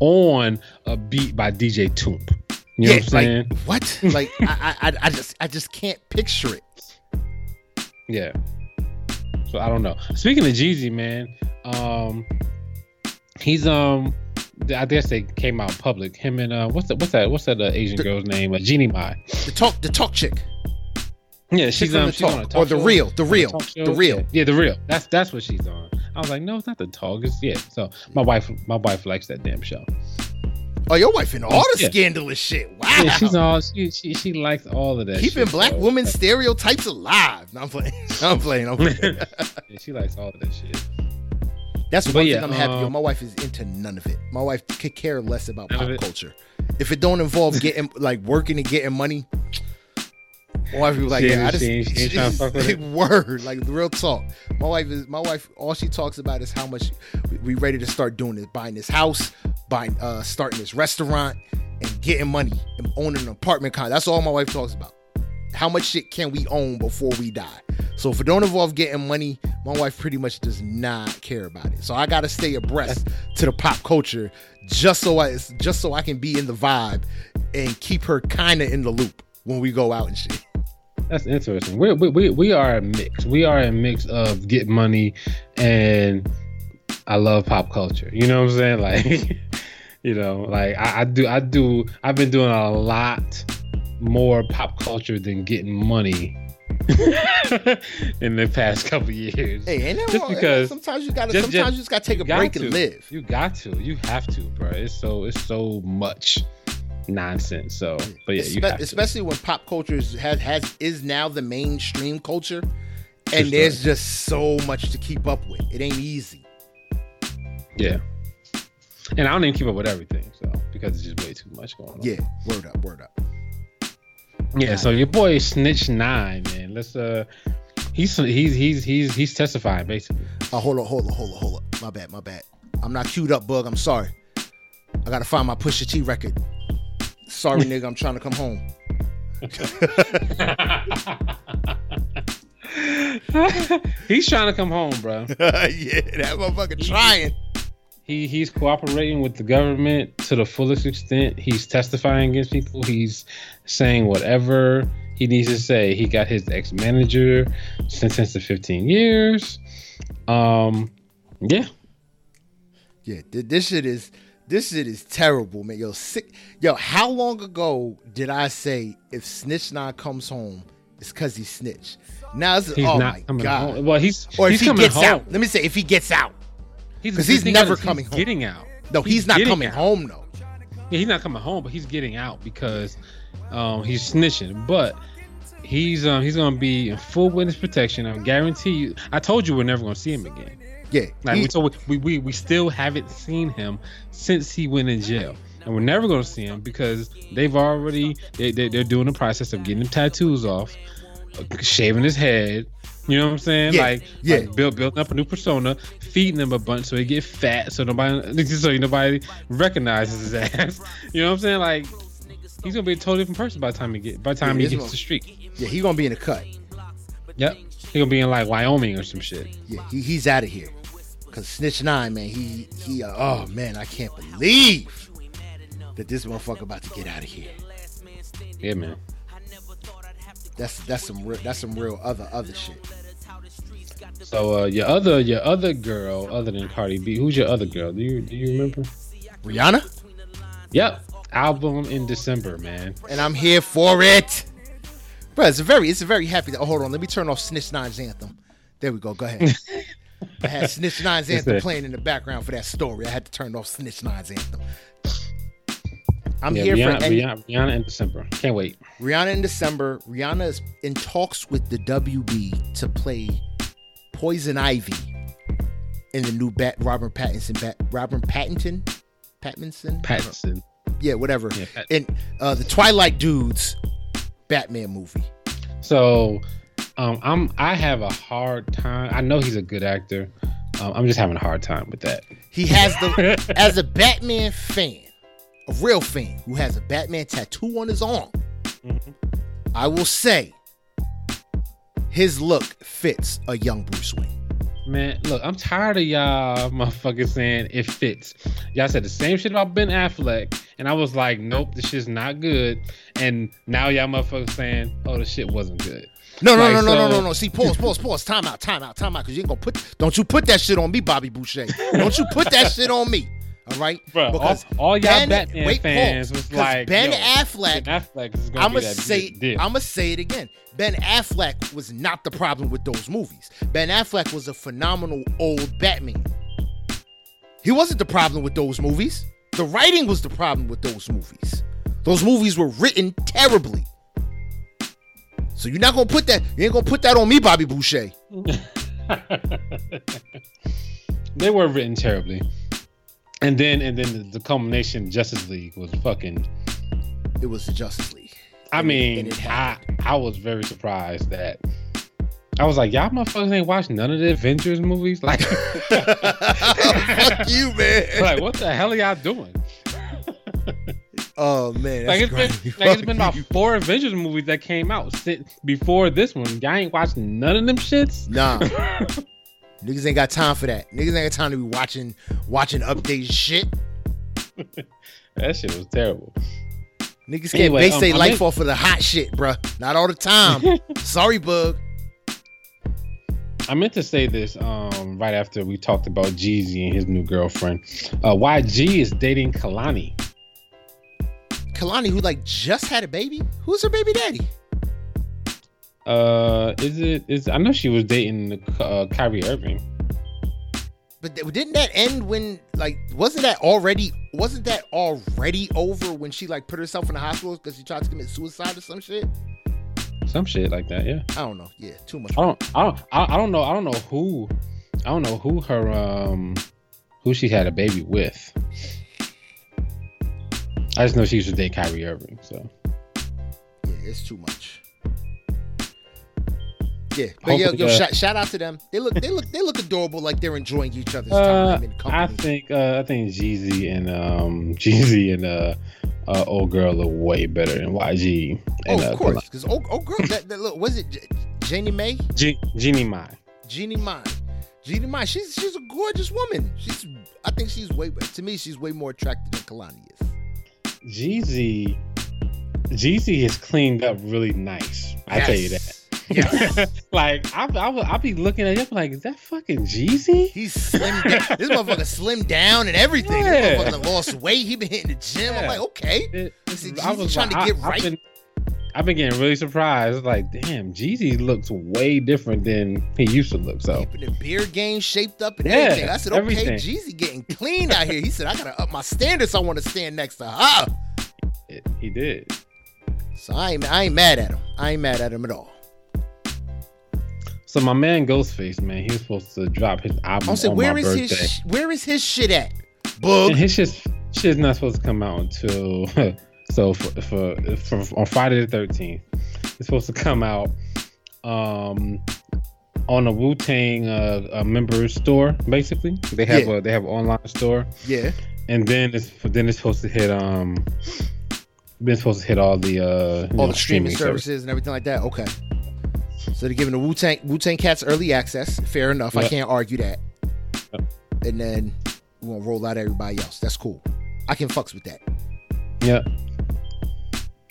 on a beat by DJ Toomp. You know yeah, what I'm saying? <laughs> Like, what? like I, I, I just, I just can't picture it. Yeah. So I don't know. Speaking of Jeezy, man, um, he's um, I guess they came out public. Him and uh, what's that? What's that? What's that uh, Asian the, girl's name? Uh, Jeannie Mai. The talk, the talk chick. Yeah, she's she's on a talk or the show. real, the real, the real. Yeah, yeah, the real. That's that's what she's on. I was like, no, it's not the talk. It's yeah. So my wife, my wife likes that damn show. Oh, your wife in all the yeah. scandalous shit. Wow. Yeah, she's all she she she likes all of that. Keeping shit, black women stereotypes alive. No, I'm playing. <laughs> I'm playing. I'm <laughs> playing. yeah, she likes all of that shit. That's but one yeah, thing I'm happy um, My wife is into none of it. My wife could care less about pop culture. If it don't involve getting like working and getting money, My wife was like, She yeah, I just, she she ain't tryna fuck with it? <laughs> word, like real talk. My wife is my wife. All she talks about is how much we- we ready to start doing this, buying this house, buying, uh, starting this restaurant, and getting money and owning an apartment. Con- That's all my wife talks about. How much shit can we own before we die? So if it don't involve getting money, my wife pretty much does not care about it. So I gotta stay abreast to the pop culture just so I just so I can be in the vibe and keep her kind of in the loop when we go out and shit. That's interesting. We we we we are a mix. We are a mix of get money and I love pop culture. You know what I'm saying? <laughs> Like, you know, like I, I do I do I've been doing a lot more pop culture than getting money <laughs> in the past couple years. Hey, ain't that Just wrong? because- sometimes you gotta just- sometimes just- you just gotta take a break to. and live. You got to. You have to, bro. It's so it's so much nonsense. So, but yeah, you Espe- especially when pop culture is, has has is now the mainstream culture, and sure. there's just so much to keep up with. It ain't easy. Yeah. And I don't even keep up with everything, so because it's just way too much going on. Yeah, word up, word up. Yeah, so your boy Snitch Nine, man. Let's uh he's he's he's he's he's testifying basically. Oh, hold on, hold on, hold on, hold on. My bad, my bad. I'm not queued up, bug. I'm sorry. I gotta find my Pusha T record. Sorry, nigga. I'm trying to come home. <laughs> he's trying to come home, bro. <laughs> yeah, that motherfucker trying. He he's cooperating with the government to the fullest extent. He's testifying against people. He's saying whatever he needs to say. He got his ex manager sentenced to 15 years. Um, yeah, Yeah, this shit is this shit is terrible, man. Yo, sick. Yo, how long ago did I say if Snitch Nine comes home, it's cause he snitched? Now it's he's oh not my coming god. home. Well, he's Or if he coming gets home. out. Let me say if he gets out. He's, 'Cause the he's never coming home. Getting out. No, he's, not coming out. home though. Yeah, he's not coming home, but he's getting out because um, he's snitching. But he's um, he's gonna be in full witness protection. I guarantee you. I told you we're never gonna see him again. Yeah. Like he- we told we, we we still haven't seen him since he went in jail. And we're never gonna see him because they've already they, they they're doing the process of getting him tattoos off, shaving his head. You know what I'm saying? Yeah, like, yeah. like build, building up a new persona, feeding him a bunch so he get fat, so nobody <laughs> so nobody recognizes his <laughs> ass. You know what I'm saying? Like he's gonna be a totally different person by the time he get by the time Yeah, he gets one- to the street. Yeah, he gonna be in the cut. Yep, he gonna be in like Wyoming or some shit. Yeah, he, he's out of here. Cause Snitch Nine, man, he he. Uh, oh man, I can't believe that this motherfucker about to get out of here. Yeah, man. That's that's some real that's some real other other shit. So uh, your other your other girl other than Cardi B, who's your other girl? Do you do you remember? Rihanna, Yep, album in December, man. and I'm here for it. Bro, it's a very it's a very happy. Oh, hold on, let me turn off Snitch Nine's anthem. There we go. Go ahead. <laughs> I had Snitch Nine's anthem playing in the background for that story. I had to turn off Snitch Nine's anthem. I'm yeah, here Rihanna, for any, Rihanna, Rihanna in December. Can't wait. Rihanna in December. Rihanna is in talks with the WB to play Poison Ivy in the new Bat Robert Pattinson Bat Robert Pattinson Pattinson Pattinson. yeah whatever Yeah, Pat- in uh, the Twilight Dudes Batman movie. So, um, I'm I have a hard time. I know he's a good actor. Um, I'm just having a hard time with that. He has the <laughs> as a Batman fan, a real fan who has a Batman tattoo on his arm. Mhm. I will say his look fits a young Bruce Wayne. Man, look, I'm tired of y'all motherfuckers saying it fits. Y'all said the same shit about Ben Affleck, and I was like, nope, this shit's not good. And now y'all motherfuckers saying, oh, the shit wasn't good. No, no, Like, no, no, no, no, no. See, pause, <laughs> pause, pause. Time out, time out, time out. Because you ain't gonna put. Don't you put that shit on me, Bobby Boucher. Don't you put that shit on me. All right, Bro, because all, all y'all Ben- Batman wait, fans was like, Ben yo, Affleck- Ben Affleck is gonna I'm gonna say. I'm gonna say it again. Ben Affleck was not the problem with those movies. Ben Affleck was a phenomenal old Batman. He wasn't the problem with those movies. The writing was the problem with those movies. Those movies were written terribly. So you're not gonna put that. You ain't gonna put that on me, Bobby Boucher. <laughs> they were written terribly. And then and then the, the culmination Justice League was fucking It was the Justice League. I And mean, it I. I was very surprised that I was like, y'all motherfuckers ain't watched none of the Avengers movies. Like, <laughs> <laughs> Fuck you, man. like what the hell are y'all doing? oh man, like that's it's been like it's been about four Avengers movies that came out since before this one. Y'all ain't watched none of them shits. Nah, <laughs> niggas ain't got time for that. Niggas ain't got time to be watching watching updated shit. <laughs> That shit was terrible. Niggas can't Anyway, base um, their life meant- off of the hot shit, bruh. Not all the time. <laughs> Sorry, bug. I meant to say this um, right after we talked about Jeezy and his new girlfriend. Uh, YG is dating Kehlani. Kehlani, who like just had a baby. Who's her baby daddy? Uh, is it? Is I know she was dating uh, Kyrie Irving. But didn't that end when like wasn't that already wasn't that already over when she like put herself in the hospital because she tried to commit suicide or some shit? Some shit like that. Yeah. I don't know. Yeah, too much. I don't. I don't. I, I don't know. I don't know who. I don't know who her um, who she had a baby with. I just know she used to date Kyrie Irving. So Yeah, it's too much. Yeah, but yo, Hopefully, yo, shout, shout out to them. They look, they look, they look adorable, like they're enjoying each other's uh, time and I think uh, I think Jeezy and um Jeezy and uh, uh old girl look way better than YG. oh, And, of uh, course, because oh, oh, girl, that, that look, was it J- Janie May? Je- Jeannie Mai. Jeannie Mai. Jeannie Mai. She's she's a gorgeous woman. She's, I think she's way to me. She's way more attractive than Kehlani is. Jeezy, Jeezy is cleaned up really nice. I tell you that. Yes. <laughs> Yes. like I, I, would- I'll be looking at it like, is that fucking Jeezy? He's slim. down. This motherfucker slimmed down and everything. Yeah. This motherfucker lost weight. He been hitting the gym. I'm like, okay. It- See, I Jeezy trying to I- get I've right. been, I've been getting really surprised. Like, damn, Jeezy looks way different than he used to look. So Keeping the beard game shaped up and Yeah, everything. I said, okay, everything. Jeezy getting clean out here. He said, I gotta up my standards. I want to stand next to her. it, he did. So I ain't, I ain't mad at him. I ain't mad at him at all. So my man Ghostface, man, he was supposed to drop his album I said, where is birthday. his, sh- where is his shit at? Bug. and his shit's, shit's not supposed to come out until <laughs> so for, for, for on Friday the thirteenth. It's supposed to come out um on a Wu Tang uh, a member store. Basically, they have Yeah. a they have an online store, Yeah. and then it's then it's supposed to hit um. Been supposed to hit all the uh All know, the streaming service. services and everything like that. Okay. So they're giving the Wu Tang Wu Tang Cats early access. Fair enough. I can't argue that. Yep. And then we're gonna roll out everybody else. That's cool. I can fucks with that. Yeah.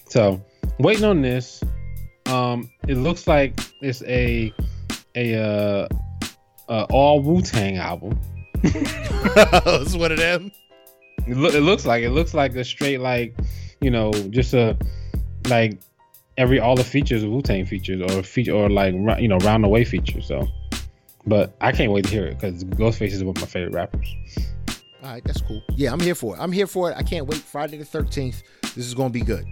So waiting on this. Um, it looks like it's a a uh, uh all Wu Tang album. <laughs> it's one of them. It, loo- it looks like it looks like a straight like you know just a like every all the features of Wu Tang features or feature or like you know round the way features. So, but I can't wait to hear it because Ghostface is one of my favorite rappers. All right, that's cool. Yeah, I'm here for it. I'm here for it. I can't wait. Friday the 13th. This is gonna be good.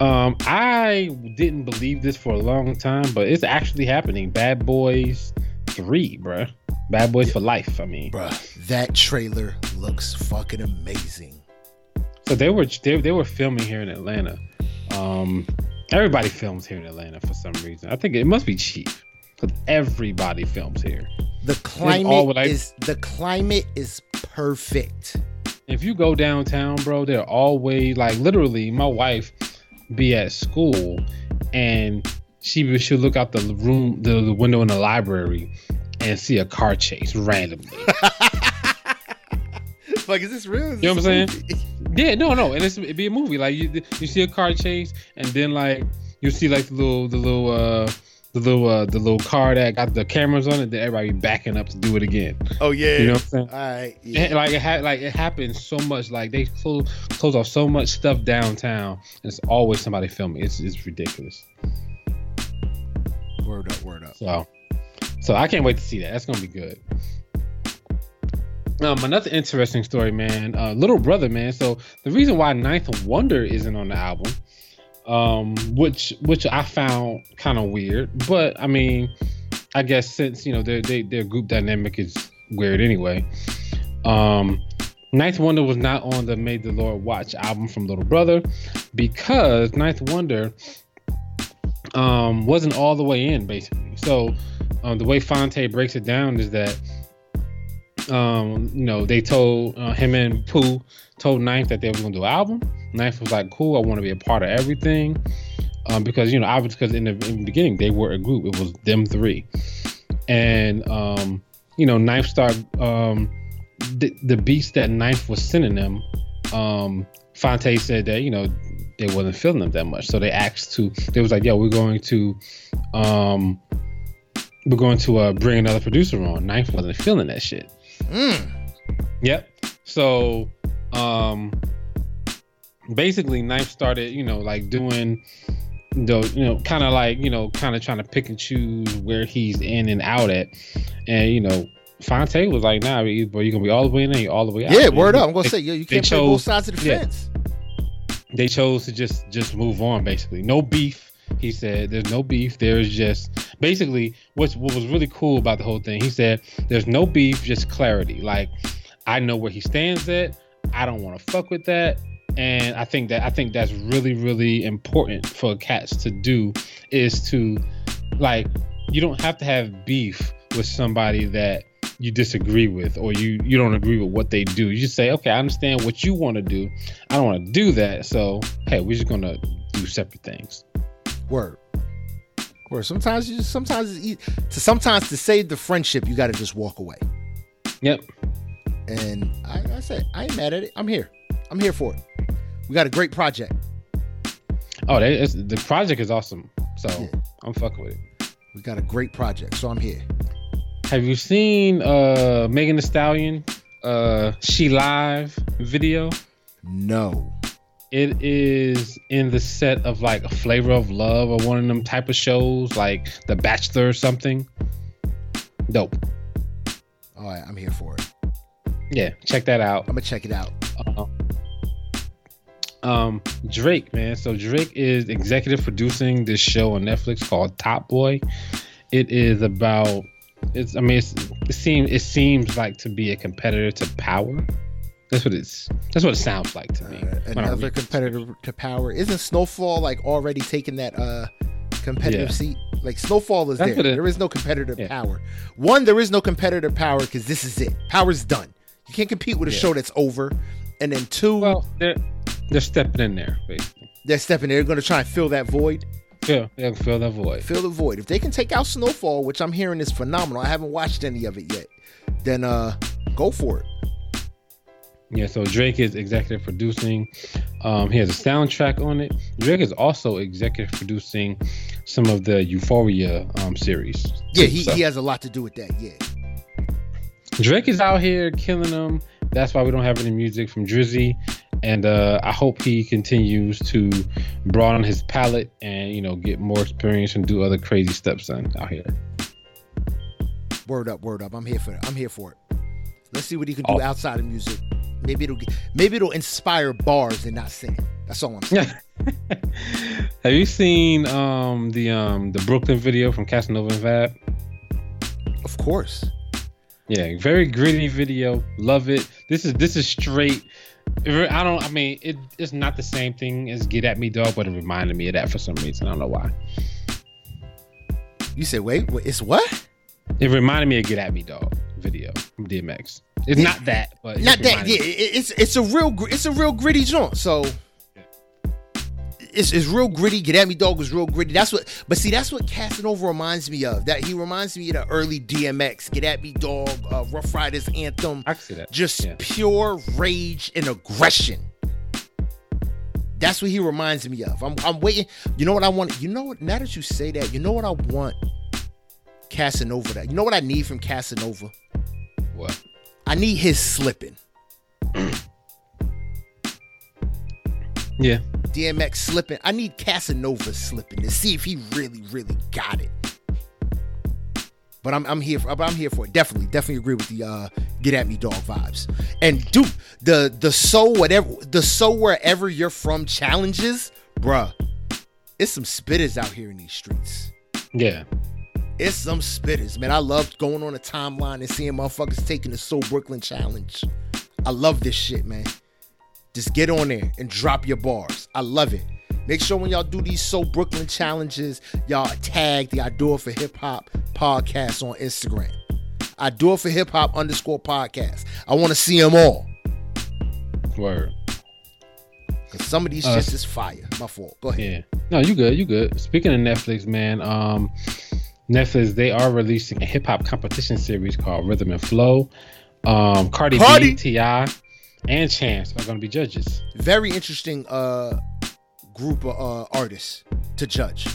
Um, I didn't believe this for a long time, but it's actually happening. Bad Boys Three, bruh. Bad Boys for Life. I mean, Bruh, that trailer looks fucking amazing. So they were they, they were filming here in Atlanta. Um, everybody films here in Atlanta for some reason. I think it must be cheap because everybody films here. The climate I- is the climate is perfect. If you go downtown, bro, they're always like literally. My wife be at school, and she she'll look out the room, the, the window in the library, and see a car chase randomly. <laughs> like, is this real? Is You know what I'm movie? Yeah, no, no, and it's it'd be a movie. Like you, you see a car chase, and then like you see like the little, the little, uh, the little, uh, the little car that got the cameras on it. Then everybody backing up to do it again. Oh yeah. You know what I'm saying? All right. And, like it ha- like it happens so much. Like they close close off so much stuff downtown, and it's always somebody filming. It's it's ridiculous. Word up. Word up. So, so I can't wait to see that. That's gonna be good. Um, another interesting story, man. Uh, little brother, man. So the reason why Ninth Wonder isn't on the album, um, which which I found kind of weird, but I mean, I guess since you know their they, their group dynamic is weird anyway. Um, Ninth Wonder was not on the May the Lord Watch album from Little Brother because Ninth Wonder um, wasn't all the way in, basically. So um, the way Phonte breaks it down is that um, you know they told uh, him and Pooh told Ninth that they were gonna do an album. Ninth was like, "Cool, I want to be a part of everything," um, because you know obviously because in the, in the beginning they were a group. It was them three, and um, you know Ninth started um, the, the beats that Ninth was sending them. Um, Phonte said that you know they wasn't feeling them that much, so they asked to. They was like, "Yo, we're going to." Um, we're going to uh, bring another producer on. Ninth wasn't feeling that shit. Mm. Yep. So, um, basically, Ninth started, you know, like doing, the, you know, kind of like, you know, kind of trying to pick and choose where he's in and out at, and you know, Phonte was like, "Nah, either you're gonna be all the way in, or all the way out." Yeah, word up. I'm gonna say, yo, you can't play both sides of the yeah. fence. they chose to just just move on basically no beef he said there's no beef there's just basically what's what was really cool about the whole thing he said there's no beef just clarity like i know where he stands at i don't want to fuck with that and i think that i think that's really really important for cats to do is to like you don't have to have beef with somebody that you disagree with or you you don't agree with what they do. You just say okay i understand what you want to do i don't want to do that so hey we're just gonna do separate things Word. Word. Sometimes you just sometimes it's e- to sometimes to save the friendship, you got to just walk away. yep And I, I said, I ain't mad at it. I'm here. I'm here for it. We got a great project. oh the project is awesome so Yeah. i'm fucking with it We got a great project, so I'm here. have you seen uh Megan Thee Stallion uh she live video No. It is in the set of like a flavor of love or one of them type of shows like the bachelor or something dope All right, I'm here for it. yeah check that out I'm gonna check it out. Uh, um Drake, man. So Drake is executive producing this show on Netflix called Top Boy. It is about it's I mean it's, it seems it seems like to be a competitor to Power. That's what it's that's what it sounds like to me. Uh, another competitor to power. Isn't Snowfall like already taking that uh competitive Yeah. seat? Like Snowfall is That's there. it- there is no competitive Yeah. power. One, there is no competitive power because this is it. Power's done. You can't compete with a Yeah. show that's over. And then two, Well, they're they're stepping in there, basically. they're stepping. In there. They're going to try and fill that void. Yeah, they'll fill that void. Fill the void. If they can take out Snowfall, which I'm hearing is phenomenal. I haven't watched any of it yet. Then uh, go for it. Yeah, so Drake is executive producing. Um, he has a soundtrack on it. Drake is also executive producing some of the Euphoria um, series. Yeah, he, So he has a lot to do with that. Yeah. Drake is out here killing them. That's why we don't have any music from Drizzy. And uh, I hope he continues to broaden his palette and you know get more experience and do other crazy steps on out here. Word up, word up. I'm here for it. I'm here for it. Let's see what he can do Oh. outside of music. Maybe it'll get, maybe it'll inspire bars and not singing. That's all I'm saying. <laughs> Have you seen um, the um, the Brooklyn video from Casanova and Vab? Of course. Yeah, very gritty video. Love it. This is this is straight. I don't. I mean, it, it's not the same thing as Get at Me Dog, but it reminded me of that for some reason. I don't know why. You said, wait, wait it's what? It reminded me of Get at Me Dog video from DMX. It's not that, but Not that. Yeah, it- it's it's a real it's a real gritty joint. So it's, it's real gritty. Get at me, dog was real gritty. That's what. But see, that's what Casanova reminds me of. That he reminds me of the early DMX. Get at me, dog. Uh, Ruff Ryders anthem. I see that. Just Yeah. pure rage and aggression. That's what he reminds me of. I'm, I'm waiting. You know what I want? You know what? Now that you say that, you know what I want Casanova that. You know what I need from Casanova? What? I need his slipping. <clears throat> Yeah. DMX slipping. I need Casanova slipping to see if he really, really got it. But I'm I'm here for I'm here for it. Definitely, definitely agree with the uh get at me dog vibes. And dude, the the so whatever the so wherever you're from challenges, bruh. It's some spitters out here in these streets. Yeah. It's some spitters, man. I love going on a timeline and seeing motherfuckers taking the So Brooklyn challenge. I love this shit, man. Just get on there and drop your bars. I love it. Make sure when y'all do these So Brooklyn challenges, y'all tag the I Do It for Hip Hop podcast on Instagram. I Do It for Hip Hop underscore podcast. I want to see them all. Word. Cause some of these Uh, shits is fire. My fault. Go ahead. Yeah. No, you good. You good. Speaking of Netflix, man, um, Netflix they are releasing a hip hop competition series called Rhythm and Flow. Um, Cardi, Cardi. B, T.I., and Chance are going to be judges. Very interesting uh group of uh artists to judge.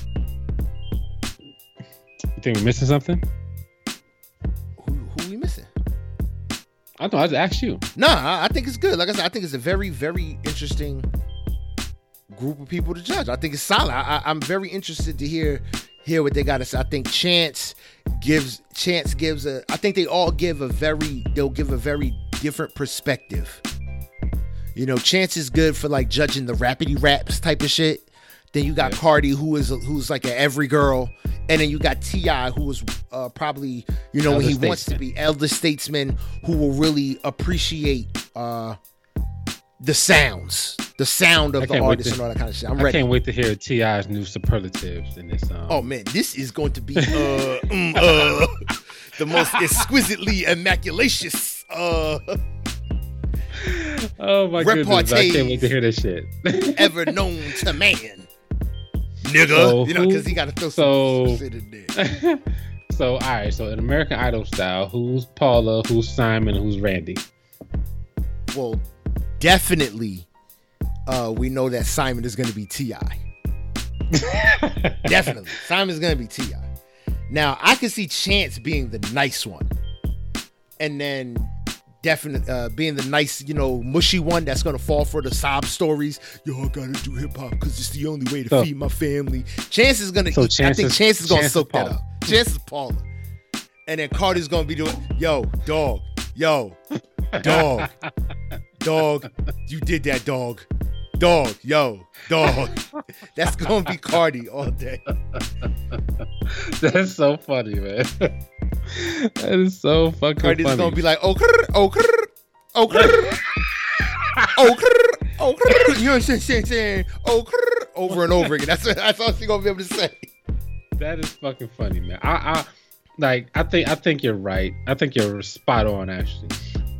You think we're missing something? Who who we missing? I know. I just asked you. Nah, I, I think it's good. Like I said, I think it's a very, very interesting group of people to judge. I think it's solid. I, I, I'm very interested to hear hear what they got to say. I think Chance gives Chance gives a. I think they all give a very. They'll give a very different perspective. You know, Chance is good for like judging the rapidy raps type of shit. Then you got Yeah. Cardi, who is who's like a every girl, and then you got T.I., who is uh, probably you know when Elder he wants to be elder statesman, who will really appreciate uh, the sounds, the sound of the artist to- and all that kind of shit. I'm I ready. can't wait to hear T.I.'s new superlatives in this. song. Oh man, this is going to be <laughs> uh, mm, uh <laughs> the most exquisitely immaculatious uh oh my goodness! I can't wait to hear this shit. <laughs> ever known to man. Nigga. So you know, because he gotta throw so- some shit in there. so all right. So in American Idol style, who's Paula? Who's Simon? Who's Randy? Well, definitely uh we know that Simon is gonna be T.I. <laughs> Definitely. Simon's gonna be T.I. Now I can see Chance being the nice one. And then definitely uh, being the nice, you know, mushy one that's gonna fall for the sob stories. Yo, I gotta do hip hop because it's the only way to So- feed my family. Chance is gonna So eat- I think Chance is gonna Chance is soak that up. Chance is Paula. And then Cardi's gonna be doing, yo, dog, yo, dog, <laughs> dog, you did that, dog. Dog, yo, dog. <laughs> That's gonna be Cardi all day. <laughs> That's so funny, man. that is so fucking funny. Cardi's funny. gonna be like, oh, krr, oh, krr, oh, krr, <laughs> oh, krr, oh, krr. You know what I'm saying? oh, krr, over and over again. That's that's all she's gonna be able to say. that is fucking funny, man. I, I like. I think. I think you're right. I think you're spot on. Actually,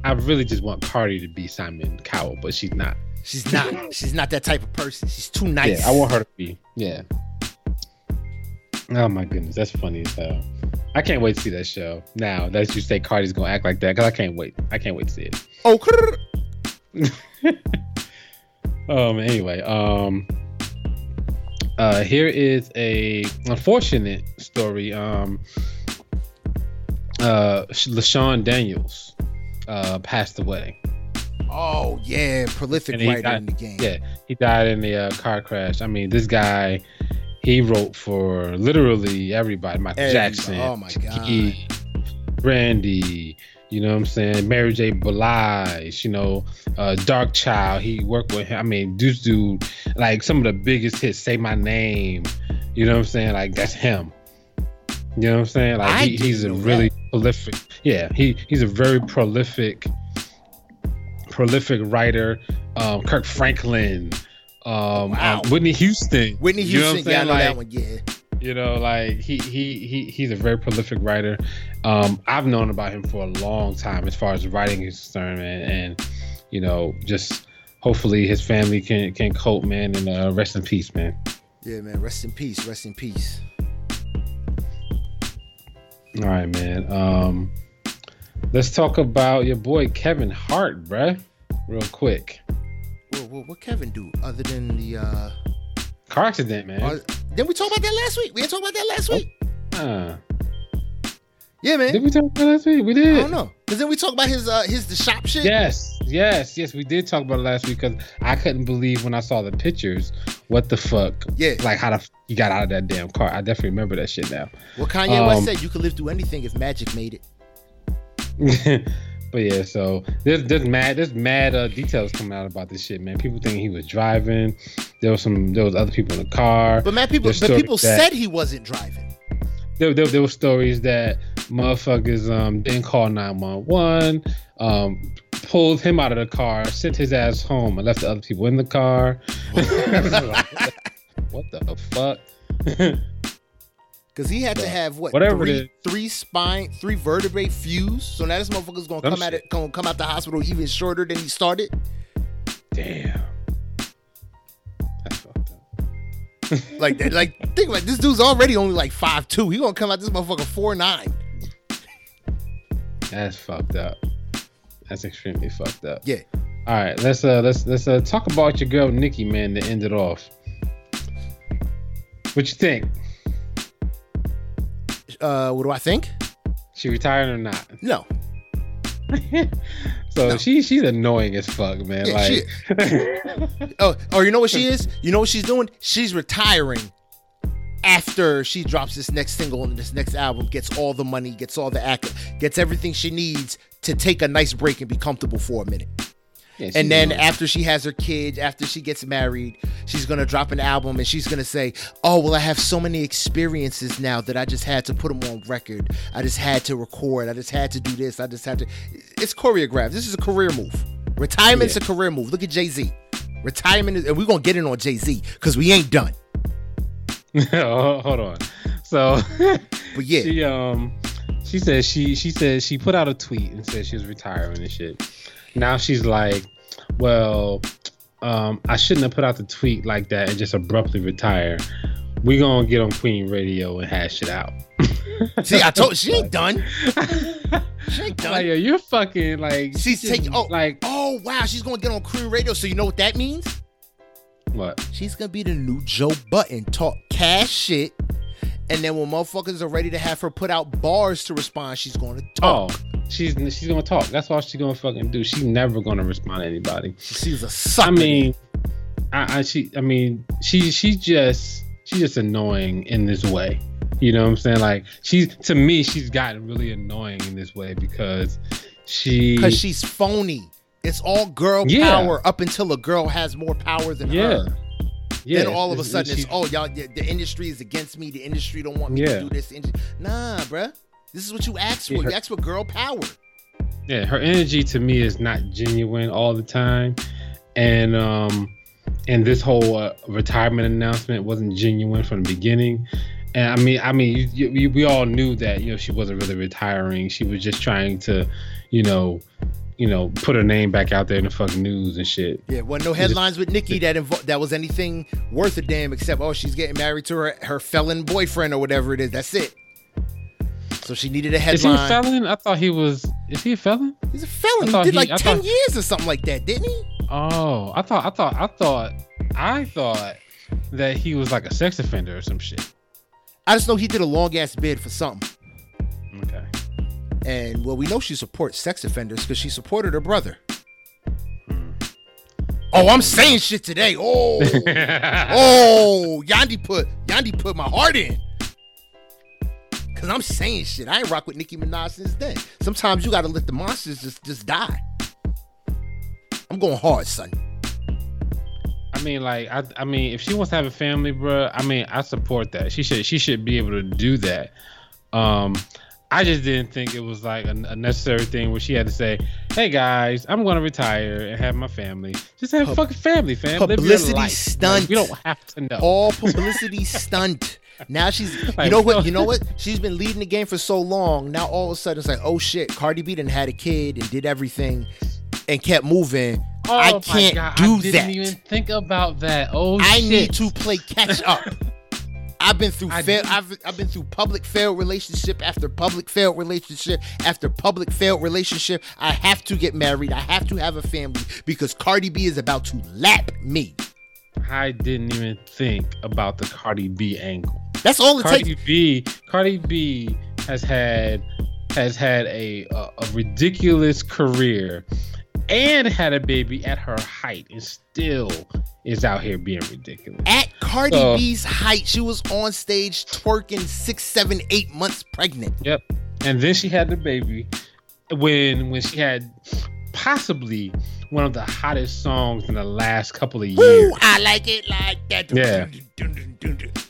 I really just want Cardi to be Simon Cowell, but she's not. She's not. <laughs> She's not that type of person. She's too nice. Yeah, I want her to be. Yeah. Oh my goodness, that's funny as hell. I can't wait to see that show. Now that you say Cardi's gonna act like that, cause I can't wait. I can't wait to see it. Oh. <laughs> Um. Anyway. Um. Uh. Here is a unfortunate story. Um. Uh. Lashawn Daniels, uh, passed away. Oh yeah, prolific writer got- in the game. Yeah, he died in the uh, car crash. I mean, this guy, he wrote for literally everybody. Michael Everybody. Jackson, Oh, my Key, Brandy. You know what I'm saying? Mary J. Blige. You know, uh, Darkchild. He worked with him. I mean, this dude, like some of the biggest hits. Say my name. You know what I'm saying? Like that's him. You know what I'm saying? Like he, he's a really prolific. Yeah, he he's a very prolific, prolific writer. Um, Kirk Franklin, um, Wow. um, Whitney Houston. Whitney You know Houston, yeah, I know that Like, one. Yeah. you know like he he he he's a very prolific writer um i've known about him for a long time as far as writing is concerned man and you know just hopefully his family can can cope man and uh rest in peace man Yeah, man. Rest in peace. Rest in peace. All right man um let's talk about your boy kevin hart bruh real quick What, what, what Kevin do other than the? uh car accident man uh, Didn't we talk about that last week? We didn't talk about that last week. Uh, Yeah, man. did we talk about that last week we I did don't know. Cause then we talk about his uh his the shop shit. Yes, yes, yes. We did talk about it last week because I couldn't believe when I saw the pictures. What the fuck? Yeah. Like how the f- he got out of that damn car. I definitely remember that shit now. Well, Kanye West Um, said you could live through anything if magic made it. <laughs> but yeah, so there's there's mad there's mad uh, details coming out about this shit, man. People think he was driving. There was some there was other people in the car. But man, people There's but people said he wasn't driving. There, there, there were stories that motherfuckers um didn't call 911 um pulled him out of the car, sent his ass home, and left the other people in the car. <laughs> what the fuck? Cause he had to have what Whatever it three, is. three spine, three vertebrae fused. So now this motherfucker's gonna Some come at it, gonna come out the hospital even shorter than he started. Damn. Like that, like think like this dude's already only like five two. He gonna come out this motherfucker four nine. That's fucked up. That's extremely fucked up. Yeah. All right, let's uh let's let's uh talk about your girl Nikki, man, to end it off. What you think? Uh, what do I think? She retired or not? No. So No. she she's annoying as fuck, man. Yeah, like <laughs> Oh, or you know what she is? You know what she's doing? She's retiring after she drops this next single and this next album, gets all the money, gets all the act, gets everything she needs to take a nice break and be comfortable for a minute. Yeah, And then after she has her kid, after she gets married, she's gonna drop an album and she's gonna say, "Oh well, I have so many experiences now that I just had to put them on record. I just had to record. I just had to do this. I just had to." It's choreographed. This is a career move. Retirement's Yeah. a career move. Look at Jay Z. Retirement is, and we're gonna get in on Jay Z because we ain't done. <laughs> hold on. So <laughs> But yeah, she um she said she she said she put out a tweet and said she was retiring and shit. Now she's like, well, um, I shouldn't have put out the tweet like that and just abruptly retire. We gonna get on Queen Radio and hash it out. <laughs> see, I told she ain't <laughs> done. She ain't like, done. yo, you're fucking like She's taking- oh. like Oh wow, she's gonna get on Queen Radio. So you know what that means? what? She's gonna be the new Joe Budden, talk cash shit, and then when motherfuckers are ready to have her put out bars to respond, she's gonna talk. Oh, talk. she's she's gonna talk. That's all she's gonna fucking do. She's never gonna respond to anybody. She's a sucker. I mean, I, I she I mean she she just she's just annoying in this way. You know what I'm saying? Like she's to me she's gotten really annoying in this way because she because she's phony. It's all girl Yeah. power up until a girl has more power than yeah her. Yeah. then all of a it's- sudden it's, she- oh y'all the, the industry is against me. The industry don't want me Yeah. to do this. Nah, bruh. This is what you asked for. Her- You asked for girl power. yeah her energy to me is not genuine all the time, and um and this whole uh, retirement announcement wasn't genuine from the beginning. And I mean, I mean, you, you, we all knew that you know she wasn't really retiring. She was just trying to, you know, you know, put her name back out there in the fucking news and shit. Yeah, wasn't no headlines with Nikki that invo- that was anything worth a damn except oh she's getting married to her her felon boyfriend or whatever it is. That's it. So she needed a headline. Is he a felon? I thought he was. Is he a felon? He's a felon. He did he- like I ten thought- years or something like that, didn't he? Oh, I thought. I thought. I thought. I thought that he was like a sex offender or some shit. I just know he did a long ass bid for something. Okay. And well, we know she supports sex offenders because she supported her brother. Hmm. Oh, I'm saying shit today. Oh, <laughs> oh, Yandy put Yandy put my heart in. Cause I'm saying shit. I ain't rock with Nicki Minaj since then. Sometimes you gotta let the monsters just just die. I'm going hard, son. I mean, like, I, I mean, if she wants to have a family, bro, I mean, I support that. She should, she should be able to do that. Um, I just didn't think it was like a, a necessary thing where she had to say, "Hey guys, I'm going to retire and have my family." Just have a Pub- fucking family, fam. Publicity stunt. Like, we don't have to know. All <laughs> publicity stunt. Now she's, you know what? You know what? She's been leading the game for so long. Now all of a sudden it's like, oh shit, Cardi B done had a kid and did everything and kept moving. Oh I can't God, do I didn't that. even think about that. Oh shit. I shit. need to play catch up. <laughs> I've been through fail. I've I've been through public failed relationship after public failed relationship after public failed relationship. I have to get married. I have to have a family because Cardi B is about to lap me. I didn't even think about the Cardi B angle. That's all it takes. Cardi B, Cardi B has had has had a, a a ridiculous career and had a baby at her height and still is out here being ridiculous. At Cardi So- B's height, she was on stage twerking six, seven, eight months pregnant. Yep. And then she had the baby when when she had possibly one of the hottest songs in the last couple of years. Woo, I like it like that. Yeah.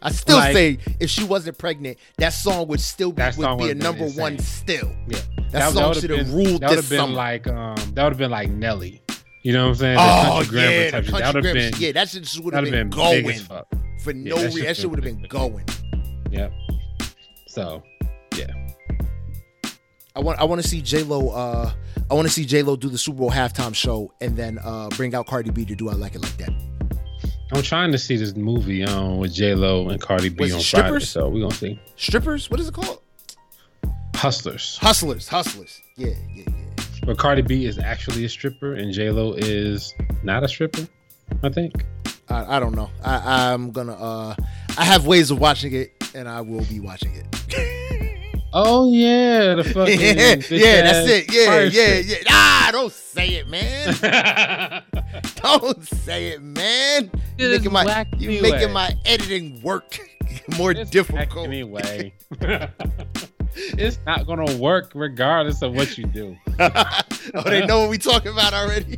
I still Like- say if she wasn't pregnant, that song would still be, would be a number one still. Yeah. That That, song should have ruled That would this have been summer. like um that would have been like Nelly. You know what I'm saying? Oh yeah, That would have been yeah, that shit would have been, been going for no reason. That shit would have been been- going. Yep. So yeah. I want I want to see J Lo. Uh, I want to see J Lo do the Super Bowl halftime show and then uh, bring out Cardi B to do I like it like that. I'm trying to see this movie um with J Lo and Cardi B Was on Friday. strippers? So we're gonna see. Strippers? What is it called? Hustlers. Hustlers. Hustlers. Yeah, yeah, yeah. But Cardi B is actually a stripper and J Lo is not a stripper, I think. I, I don't know. I, I'm gonna. Uh, I have ways of watching it, and I will be watching it. <laughs> Oh yeah, the <laughs> fucking yeah, yeah, that's it. Yeah, fire yeah, yeah. Ah, don't say it, man. <laughs> don't say it, man. You It is making my you anyway. making my editing work more It's difficult. anyway. It's not gonna work regardless of what you do. <laughs> oh, they know what we talking about already. <laughs>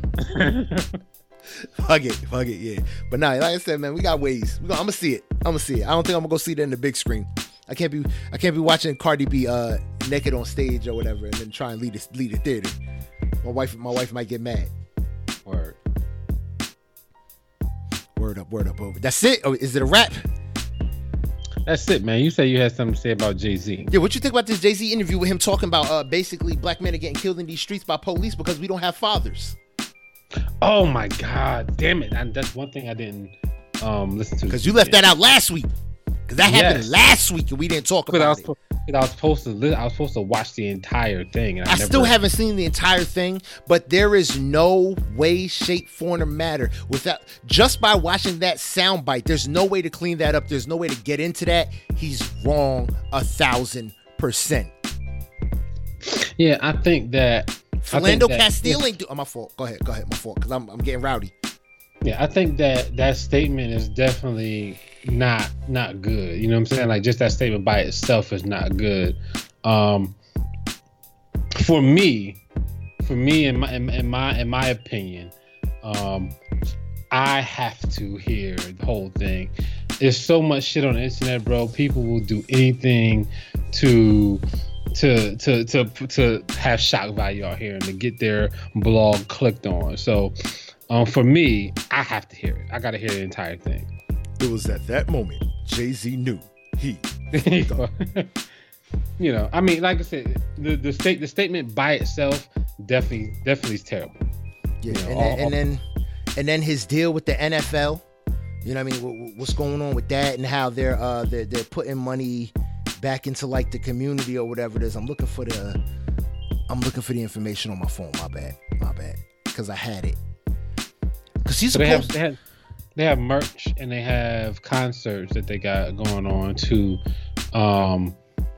fuck it, fuck it, yeah. But nah, like I said, man, we got ways. We go, I'm gonna see it. I'm gonna see it. I don't think I'm gonna go see it in the big screen. I can't be I can't be watching Cardi B uh naked on stage or whatever, and then try and lead a lead a theater. My wife, my wife might get mad. Word. Word up, word up, over. That's it. Oh, is it a wrap? That's it, man. You say you had something to say about Jay Z. Yeah, what you think about this Jay Z interview with him talking about uh basically black men are getting killed in these streets by police because we don't have fathers? Oh my god, damn it! And that's one thing I didn't um listen to. Because you left that out last week. Because that happened Yes. last week and we didn't talk Because I about was, it. I was supposed to, I was supposed to watch the entire thing, and I, I never, still haven't seen the entire thing, but there is no way, shape, form, or matter without just by watching that soundbite. There's no way to clean that up. There's no way to get into that. He's wrong a thousand percent. Yeah, I think that. Philando Castile ain't do. Oh, my fault. Go ahead. Go ahead. My fault. Because I'm, I'm getting rowdy. Yeah, I think that that statement is definitely not not good. You know what I'm saying? Like just that statement by itself is not good. Um, for me, for me, in my in, in my in my opinion, um, I have to hear the whole thing. There's so much shit on the internet, bro. People will do anything to to to to to have shock value out here and to get their blog clicked on. So um, for me, I have to hear it. I got to hear the entire thing. It was at that moment Jay Z knew he. <laughs> <laughs> you know, I mean, like I said, the the state the statement by itself definitely definitely is terrible. Yeah, You know, and, all- then, and then and then his deal with the NFL. You know what I mean? What, what's going on with that and how they're uh they're, they're putting money back into like the community or whatever it is. I'm looking for the I'm looking for the information on my phone. My bad, my bad, because I had it. Because he's So they have supposed. they have they have merch and they have concerts that they got going on to um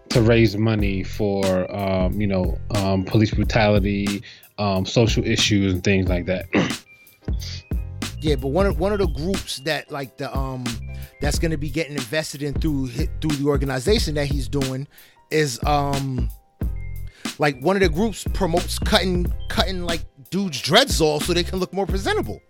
to raise money for um you know um police brutality um social issues and things like that. <clears throat> Yeah, but one of one of the groups that like the um that's gonna be getting invested in through through the organization that he's doing is um like one of the groups promotes cutting cutting like dudes dreads off so they can look more presentable.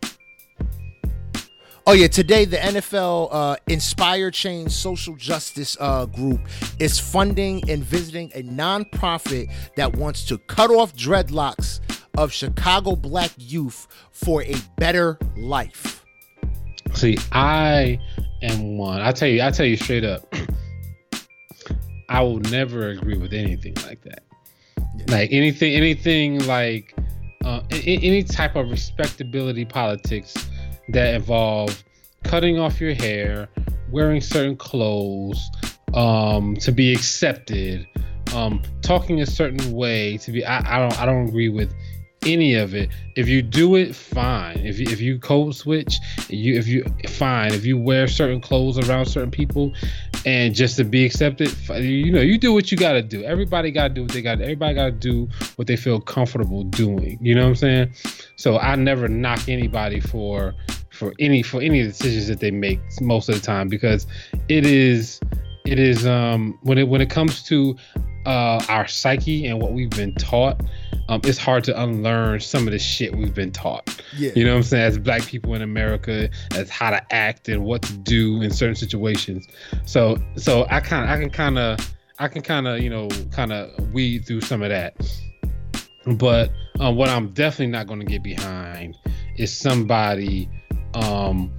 Oh yeah, today the NFL uh, Inspire Change Social Justice uh, Group is funding and visiting a nonprofit that wants to cut off dreadlocks of Chicago black youth for a better life. See, I am one. I tell you, I tell you straight up. <clears throat> I will never agree with anything like that. Like anything, anything like uh, any type of respectability politics that involve cutting off your hair, wearing certain clothes um, to be accepted, um, talking a certain way to be. I, I don't. I don't agree with any of it. If you do it, fine. If you, if you code switch, you if you fine. If you wear certain clothes around certain people, and just to be accepted, you know, you do what you got to do. Everybody got to do what they got. Everybody got to do what they feel comfortable doing. You know what I'm saying? So I never knock anybody for for any for any decisions that they make most of the time because it is it is um when it when it comes to uh our psyche and what we've been taught um it's hard to unlearn some of the shit we've been taught Yeah. you know what i'm saying as black people in america as how to act and what to do in certain situations so so i kind of i can kind of i can kind of you know kind of weed through some of that But um, what I'm definitely not going to get behind is somebody um,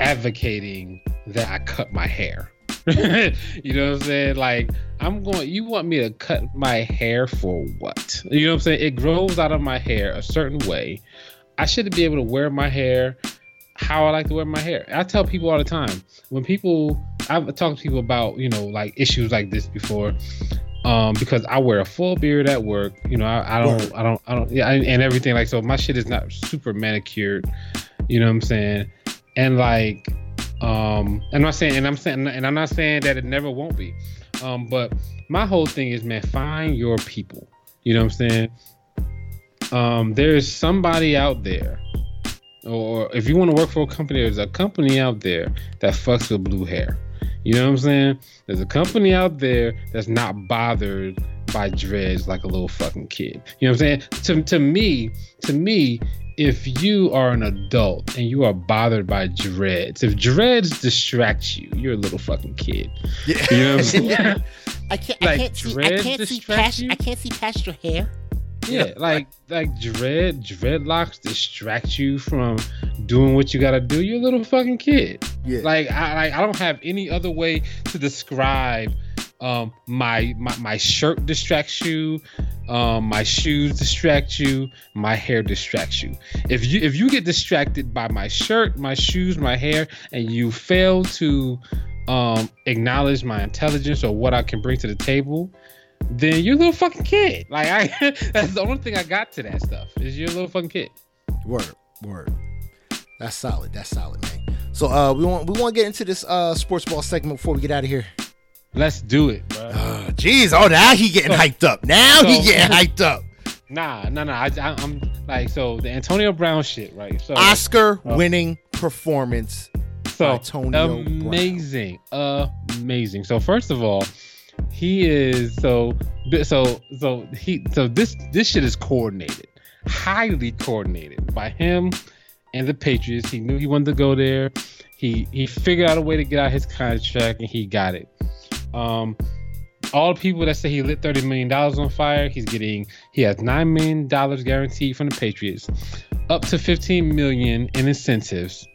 advocating that I cut my hair. <laughs> you know what I'm saying? Like, I'm going, you want me to cut my hair for what? You know what I'm saying? It grows out of my hair a certain way. I should be able to wear my hair how I like to wear my hair. I tell people all the time when people, I've talked to people about, you know, like issues like this before um, because I wear a full beard at work. You know, I, I don't, I don't, I don't, yeah, and everything like so. My shit is not super manicured. You know what I'm saying? And like, um, I'm not saying, and I'm saying, and I'm not saying that it never won't be. Um, but my whole thing is, man, find your people. You know what I'm saying? Um, there's somebody out there, or if you want to work for a company, there's a company out there that fucks with blue hair. You know what I'm saying? There's a company out there that's not bothered by dreads like a little fucking kid. You know what I'm saying? To, to me, to me, if you are an adult and you are bothered by dreads, if dreads distract you, you're a little fucking kid. Yeah. You know what I'm <laughs> saying? I can't, like, I can't see, I can't see past, you? I can't see past your hair. Yeah, like like dread dreadlocks distract you from doing what you gotta do. You're a little fucking kid. Yeah. Like I like I don't have any other way to describe um my my, my shirt distracts you, um my shoes distract you, my hair distracts you. If you if you get distracted by my shirt, my shoes, my hair, and you fail to um acknowledge my intelligence or what I can bring to the table, then you're a little fucking kid. Like I, <laughs> that's the only thing I got to that stuff is you're a little fucking kid. Word, word. That's solid. That's solid, man. So uh, we want we want to get into this uh sports ball segment before we get out of here. Let's do it, bro. <sighs> Jeez, oh now he getting hyped up. Now so, he getting hyped up. <laughs> Nah, nah, nah. I, am like so the Antonio Brown shit, right? So Oscar uh, winning performance. So Antonio amazing, Brown. amazing. So first of all, he is so so so he so this this shit is coordinated, highly coordinated by him and the Patriots. He knew he wanted to go there. He he figured out a way to get out his contract and he got it. Um, all the people that say he lit thirty million dollars on fire, he's getting he has nine million dollars guaranteed from the Patriots, up to fifteen million in incentives.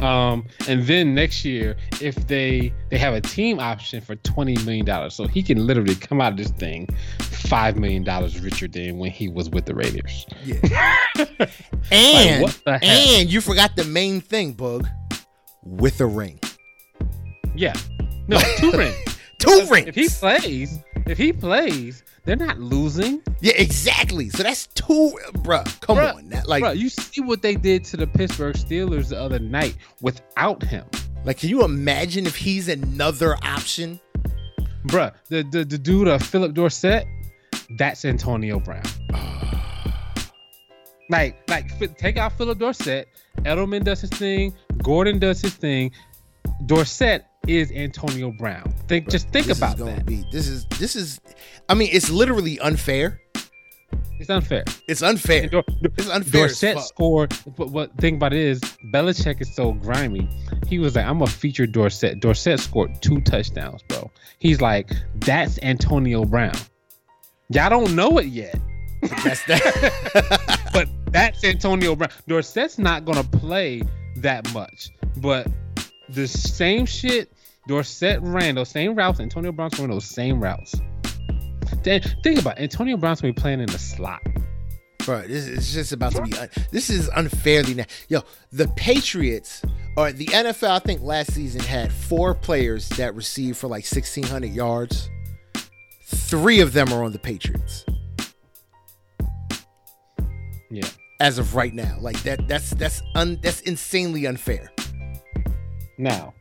Um, and then next year, if they they have a team option for twenty million dollars, so he can literally come out of this thing five million dollars richer than when he was with the Raiders. Yeah. <laughs> and like, and you forgot the main thing, Bug, with a ring. Yeah. No, <laughs> two rings. two rings. If he plays, if he plays, they're not losing. Yeah, exactly. So that's two, bruh. Come bruh, on, that, like, bruh, you see what they did to the Pittsburgh Steelers the other night without him. Like, can you imagine if he's another option? Bruh, the the, the dude, uh, Phillip Dorsett, that's Antonio Brown. <sighs> like, like, take out Phillip Dorsett. Edelman does his thing. Gordon does his thing. Dorsett is Antonio Brown. Think, just think about that. Be, this is this is, I mean, it's literally unfair. It's unfair. It's unfair. Dor- it's unfair. Dorsett scored. But what thing about it is Belichick is so grimy. He was like, I'm gonna feature Dorsett. Dorsett scored two touchdowns, bro. He's like, that's Antonio Brown. Y'all don't know it yet. That's that. <laughs> but that's Antonio Brown. Dorsett's not gonna play that much, but the same shit Dorsett ran those same routes. Antonio Brown's running those same routes. Then think about it. Antonio Brown's gonna be playing in the slot. Bro, this is just about to be. Un- this is unfairly. now. Yo, the Patriots or the NFL. I think last season had four players that received for like sixteen hundred yards. Three of them are on the Patriots. Yeah. As of right now, like that. That's that's un. That's insanely unfair. Now,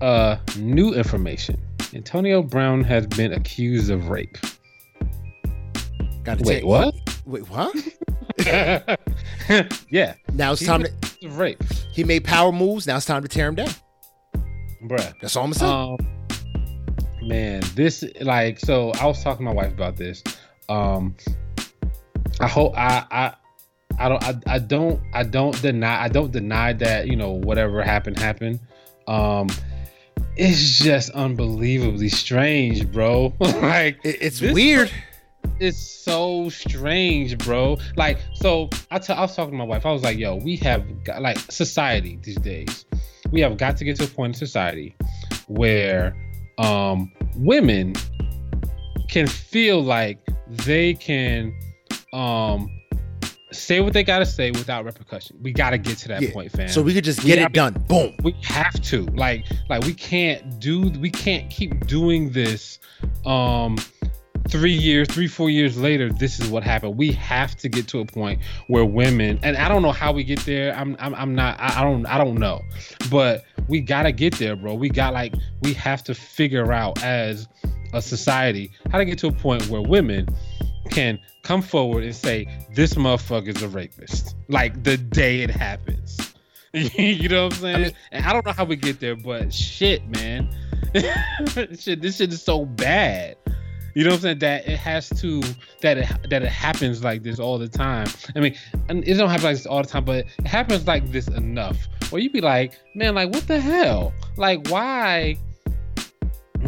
uh, new information. Antonio Brown has been accused of rape. Gotta wait, what? Wait, what? <laughs> yeah. Now it's He's time to rape. He made power moves. Now it's time to tear him down. Bruh. That's all I'm saying. Um, man, this like so. I was talking to my wife about this. Um, I hope I I I don't I, I don't I don't deny I don't deny that you know whatever happened happened. Um, it's just unbelievably strange, bro. <laughs> like it's weird. It's so strange, bro. Like, so I, t- I was talking to my wife. I was like, yo, we have got, like society these days. We have got to get to a point in society where um, women can feel like they can um, say what they gotta say without repercussion. We gotta get to that yeah. point, fam. So we could just get we it done. Boom. We have to. Like, like we can't do we can't keep doing this um three years, three, four years later, this is what happened. We have to get to a point where women, and I don't know how we get there. I'm, I'm, I'm not, I, I don't, I don't know, but we gotta get there, bro. We got like, we have to figure out as a society how to get to a point where women can come forward and say this motherfucker is a rapist like the day it happens. <laughs> You know what i'm saying I mean, and i don't know how we get there but shit man. <laughs> Shit this shit is so bad you know what I'm saying? That it has to that it that it happens like this all the time. I mean, and it don't happen like this all the time, but it happens like this enough. Where you be like, man, like what the hell? Like why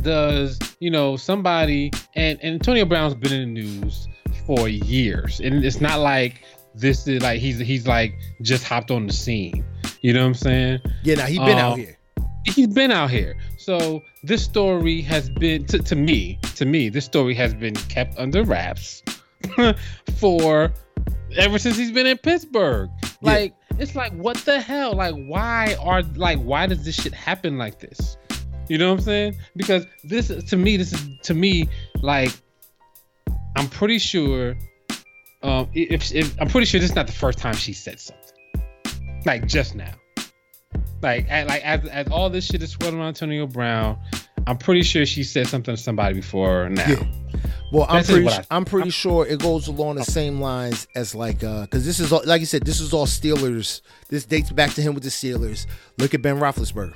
does you know somebody and, and Antonio Brown's been in the news for years, and it's not like this is like he's he's like just hopped on the scene. You know what I'm saying? Yeah, now he's been um, out here. He's been out here. So this story has been to, to me, to me, this story has been kept under wraps <laughs> for ever since he's been in Pittsburgh. Like yeah. it's like what the hell? Like why are like why does this shit happen like this? You know what I'm saying? Because this to me, this is to me like I'm pretty sure. Um, if, if I'm pretty sure this is not the first time she said something, like just now. Like, at, like as, as all this shit is swirling around Antonio Brown, I'm pretty sure she said something to somebody before now. Yeah. Well, I'm pretty, I, I'm pretty I'm, sure it goes along the same lines as like, uh, because this is all, like you said, this is all Steelers. This dates back to him with the Steelers. Look at Ben Roethlisberger.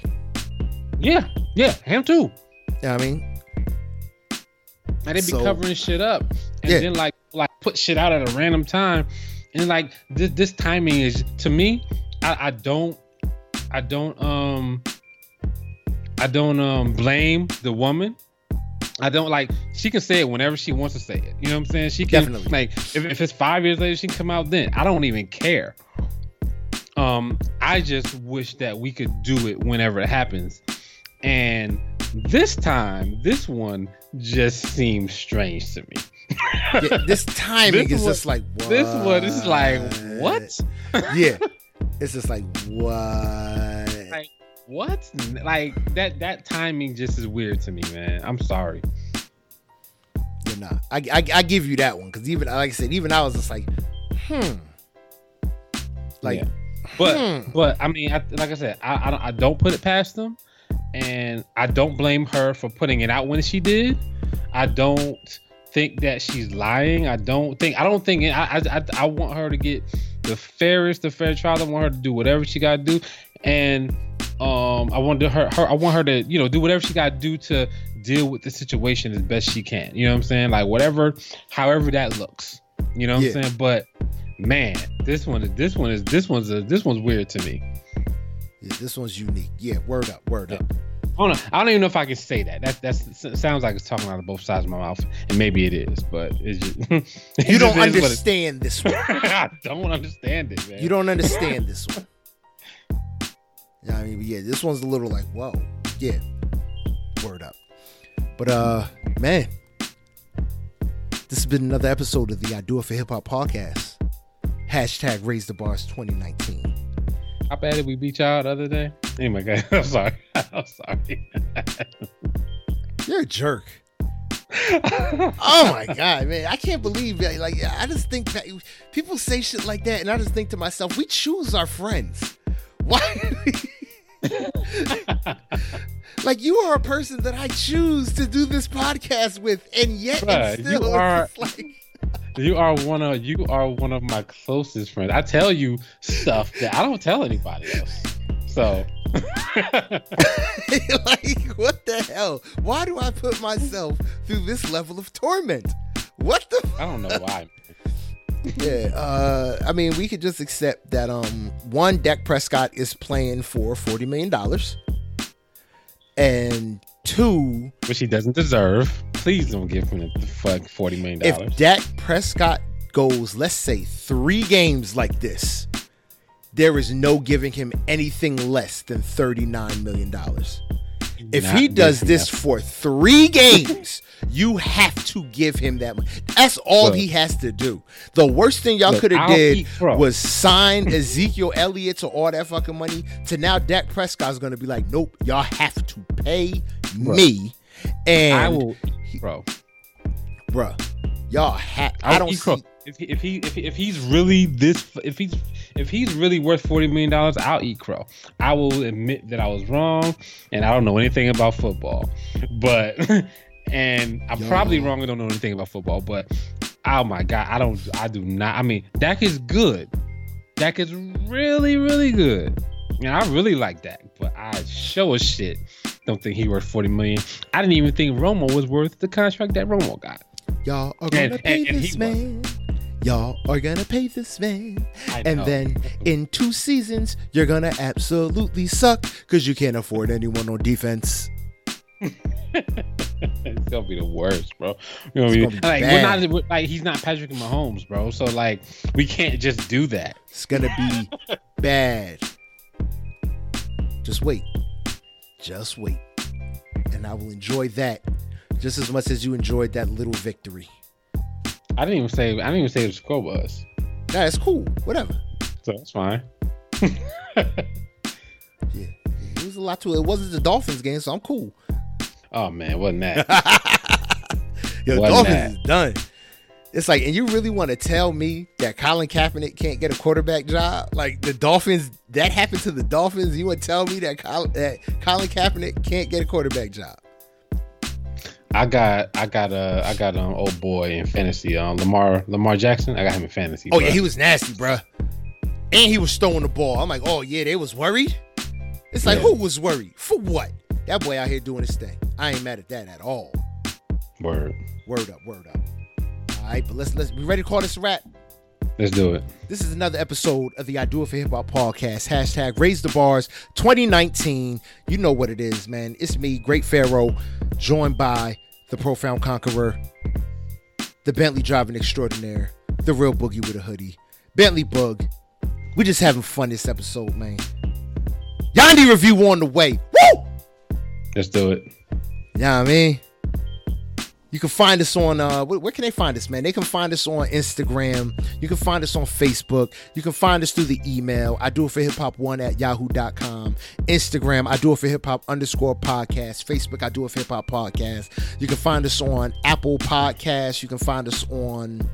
Yeah, yeah, him too. Yeah, I mean, and they be so, covering shit up, and yeah. then like like put shit out at a random time, and like this this timing is to me, I, I don't, I don't um, I don't um blame the woman. I don't like she can say it whenever she wants to say it. You know what I'm saying? She can Definitely. like if, if it's five years later, she can come out then. I don't even care. Um, I just wish that we could do it whenever it happens. And this time, this one just seems strange to me. yeah, this <laughs> timing this is one, just like what? This one is like what? yeah, <laughs> it's just like what? Like what? Like that that timing just is weird to me, man. I'm sorry. You're not. I, I, I give you that one because even like I said, even I was just like, hmm. Like, yeah. but hmm. but I mean, I, like I said, I I don't, I don't put it past them and I don't blame her for putting it out when she did. I don't think that she's lying. I don't think I don't think I I, I want her to get the fairest the fair trial. I want her to do whatever she got to do, and um I want her her I want her to you know do whatever she got to do to deal with the situation as best she can. You know what I'm saying? Like whatever, however that looks. You know what yeah. I'm saying? But man, this one is this one is this one's a, this one's weird to me. Yeah, this one's unique. Yeah, word up, word yeah. up. I don't, I don't even know if I can say that. That that sounds like it's talking out of both sides of my mouth, and maybe it is, but it's just <laughs> you don't understand this one. <laughs> I don't understand it, man. You don't understand this one. Yeah, I mean, yeah, this one's a little like, whoa, yeah, word up. But uh, man, this has been another episode of the I Do It for Hip Hop podcast. Hashtag Raise the Bars 2019. How bad did we beat y'all the other day? Anyway, guys, <laughs> I'm sorry. <laughs> I'm sorry. You're a jerk. <laughs> oh my god, man! I can't believe that. Like, I just think that people say shit like that, and I just think to myself, we choose our friends. Why? like, you are a person that I choose to do this podcast with, and yet Bruh, still, you are, like you are one of you are one of my closest friends. I tell you stuff that I don't tell anybody else. So <laughs> like what the hell? Why do I put myself through this level of torment? What the I don't know why. <laughs> yeah, uh, I mean, we could just accept that um one Dak Prescott is playing for forty million dollars, and two, which he doesn't deserve. please don't give him the fuck forty million dollars. If Dak Prescott goes, let's say, three games like this, there is no giving him anything less than $39 million. If Not he does this for three games, you have to give him that money. That's all look, he has to do. The worst thing y'all could have did was sign <laughs> Ezekiel Elliott to all that fucking money. To now, Dak Prescott's going to be like, nope, y'all have to pay bro, me. And I will, bro, bro, y'all have. I don't see. If he, if he if, if he's really this if he's if he's really worth forty million dollars, I'll eat crow. I will admit that I was wrong, and I don't know anything about football, but <laughs> and I'm Yo. probably wrong. I don't know anything about football, but oh my god, I don't. I do not. I mean, Dak is good. Dak is really really good. And I really like Dak, but I show a shit don't think he worth 40 million. I didn't even think Romo was worth the contract that Romo got. Y'all are gonna and, pay and, this man. Was. Y'all are gonna pay this man. And then in two seasons, you're gonna absolutely suck because you can't afford anyone on defense. <laughs> it's gonna be the worst, bro. You know what I mean? Like we're not like he's not Patrick Mahomes, bro. So like we can't just do that. It's gonna be <laughs> bad. Just wait. Just wait. And I will enjoy that just as much as you enjoyed that little victory. I didn't even say I didn't even say the score was. Nah, it's cool. Whatever. So that's fine. <laughs> yeah, it was a lot to it. It wasn't the Dolphins game, so I'm cool. Oh man, wasn't that? <laughs> Yo, wasn't Dolphins that. is done. It's like, and you really want to tell me that Colin Kaepernick can't get a quarterback job? Like the Dolphins, that happened to the Dolphins. You want to tell me that Colin, that Colin Kaepernick can't get a quarterback job? I got I got a I got an old boy in fantasy. Um, Lamar Lamar Jackson. I got him in fantasy. Oh bro. yeah, he was nasty, bro. And he was throwing the ball. I'm like, oh yeah, they was worried. It's like, yeah. who was worried for what? That boy out here doing his thing. I ain't mad at that at all. Word. Word up. Word up. All right, but let's let's be ready to call this a wrap. Let's do it. This is another episode of the I Do It for Hip Hop podcast. Hashtag Raise the Bars 2019. You know what it is, man. It's me, Great Pharaoh, joined by the profound conqueror, the Bentley driving extraordinaire, the real boogie with a hoodie, Bentley Bug. We just having fun this episode, man. Yandhi review on the way. Let's do it. Yeah, you know I mean. You can find us on uh where, where, can they find us, man? They can find us on Instagram. You can find us on Facebook. You can find us through the email. I do it for hip hop one at yahoo.com. Instagram, I do it for hip hop underscore podcast. Facebook, I do it for hip hop podcast. You can find us on Apple Podcasts. You can find us on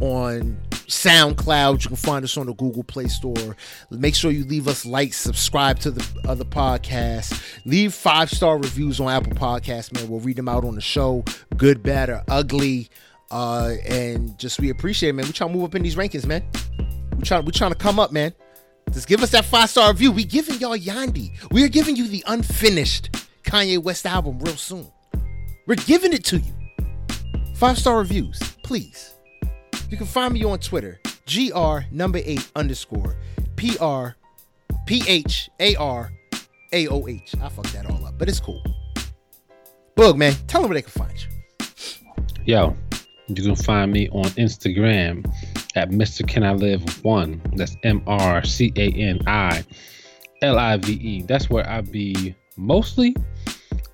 on SoundCloud. You can find us on the Google Play Store. Make sure you leave us likes, subscribe to the other podcast, Leave five star reviews on Apple Podcasts, man. We'll read them out on the show. Good, bad, or ugly. Uh, and just we appreciate it, man. We trying to move up in these rankings, man. We trying we trying to come up, man. Just give us that five star review. We giving y'all Yandhi. We are giving you the unfinished Kanye West album real soon. We're giving it to you. Five star reviews, please. You can find me on Twitter, gr number eight underscore p r p h a r a o h. I fucked that all up, but it's cool. Bug man, tell them where they can find you. Yo, you can find me on Instagram at Mr. Can I Live One. That's M R C A N I L I V E. That's where I be mostly.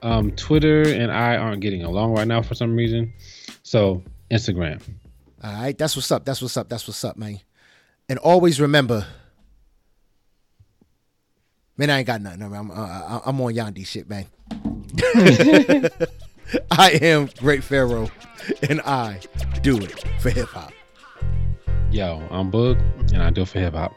Um, Twitter and I aren't getting along right now for some reason. So Instagram. All right, that's what's up. That's what's up. That's what's up, man. And always remember, man, I ain't got nothing. I'm uh, I'm on Yandhi shit, man. <laughs> I am Great Pharaoh, and I do it for hip hop. Yo, I'm Boog, and I do it for hip hop.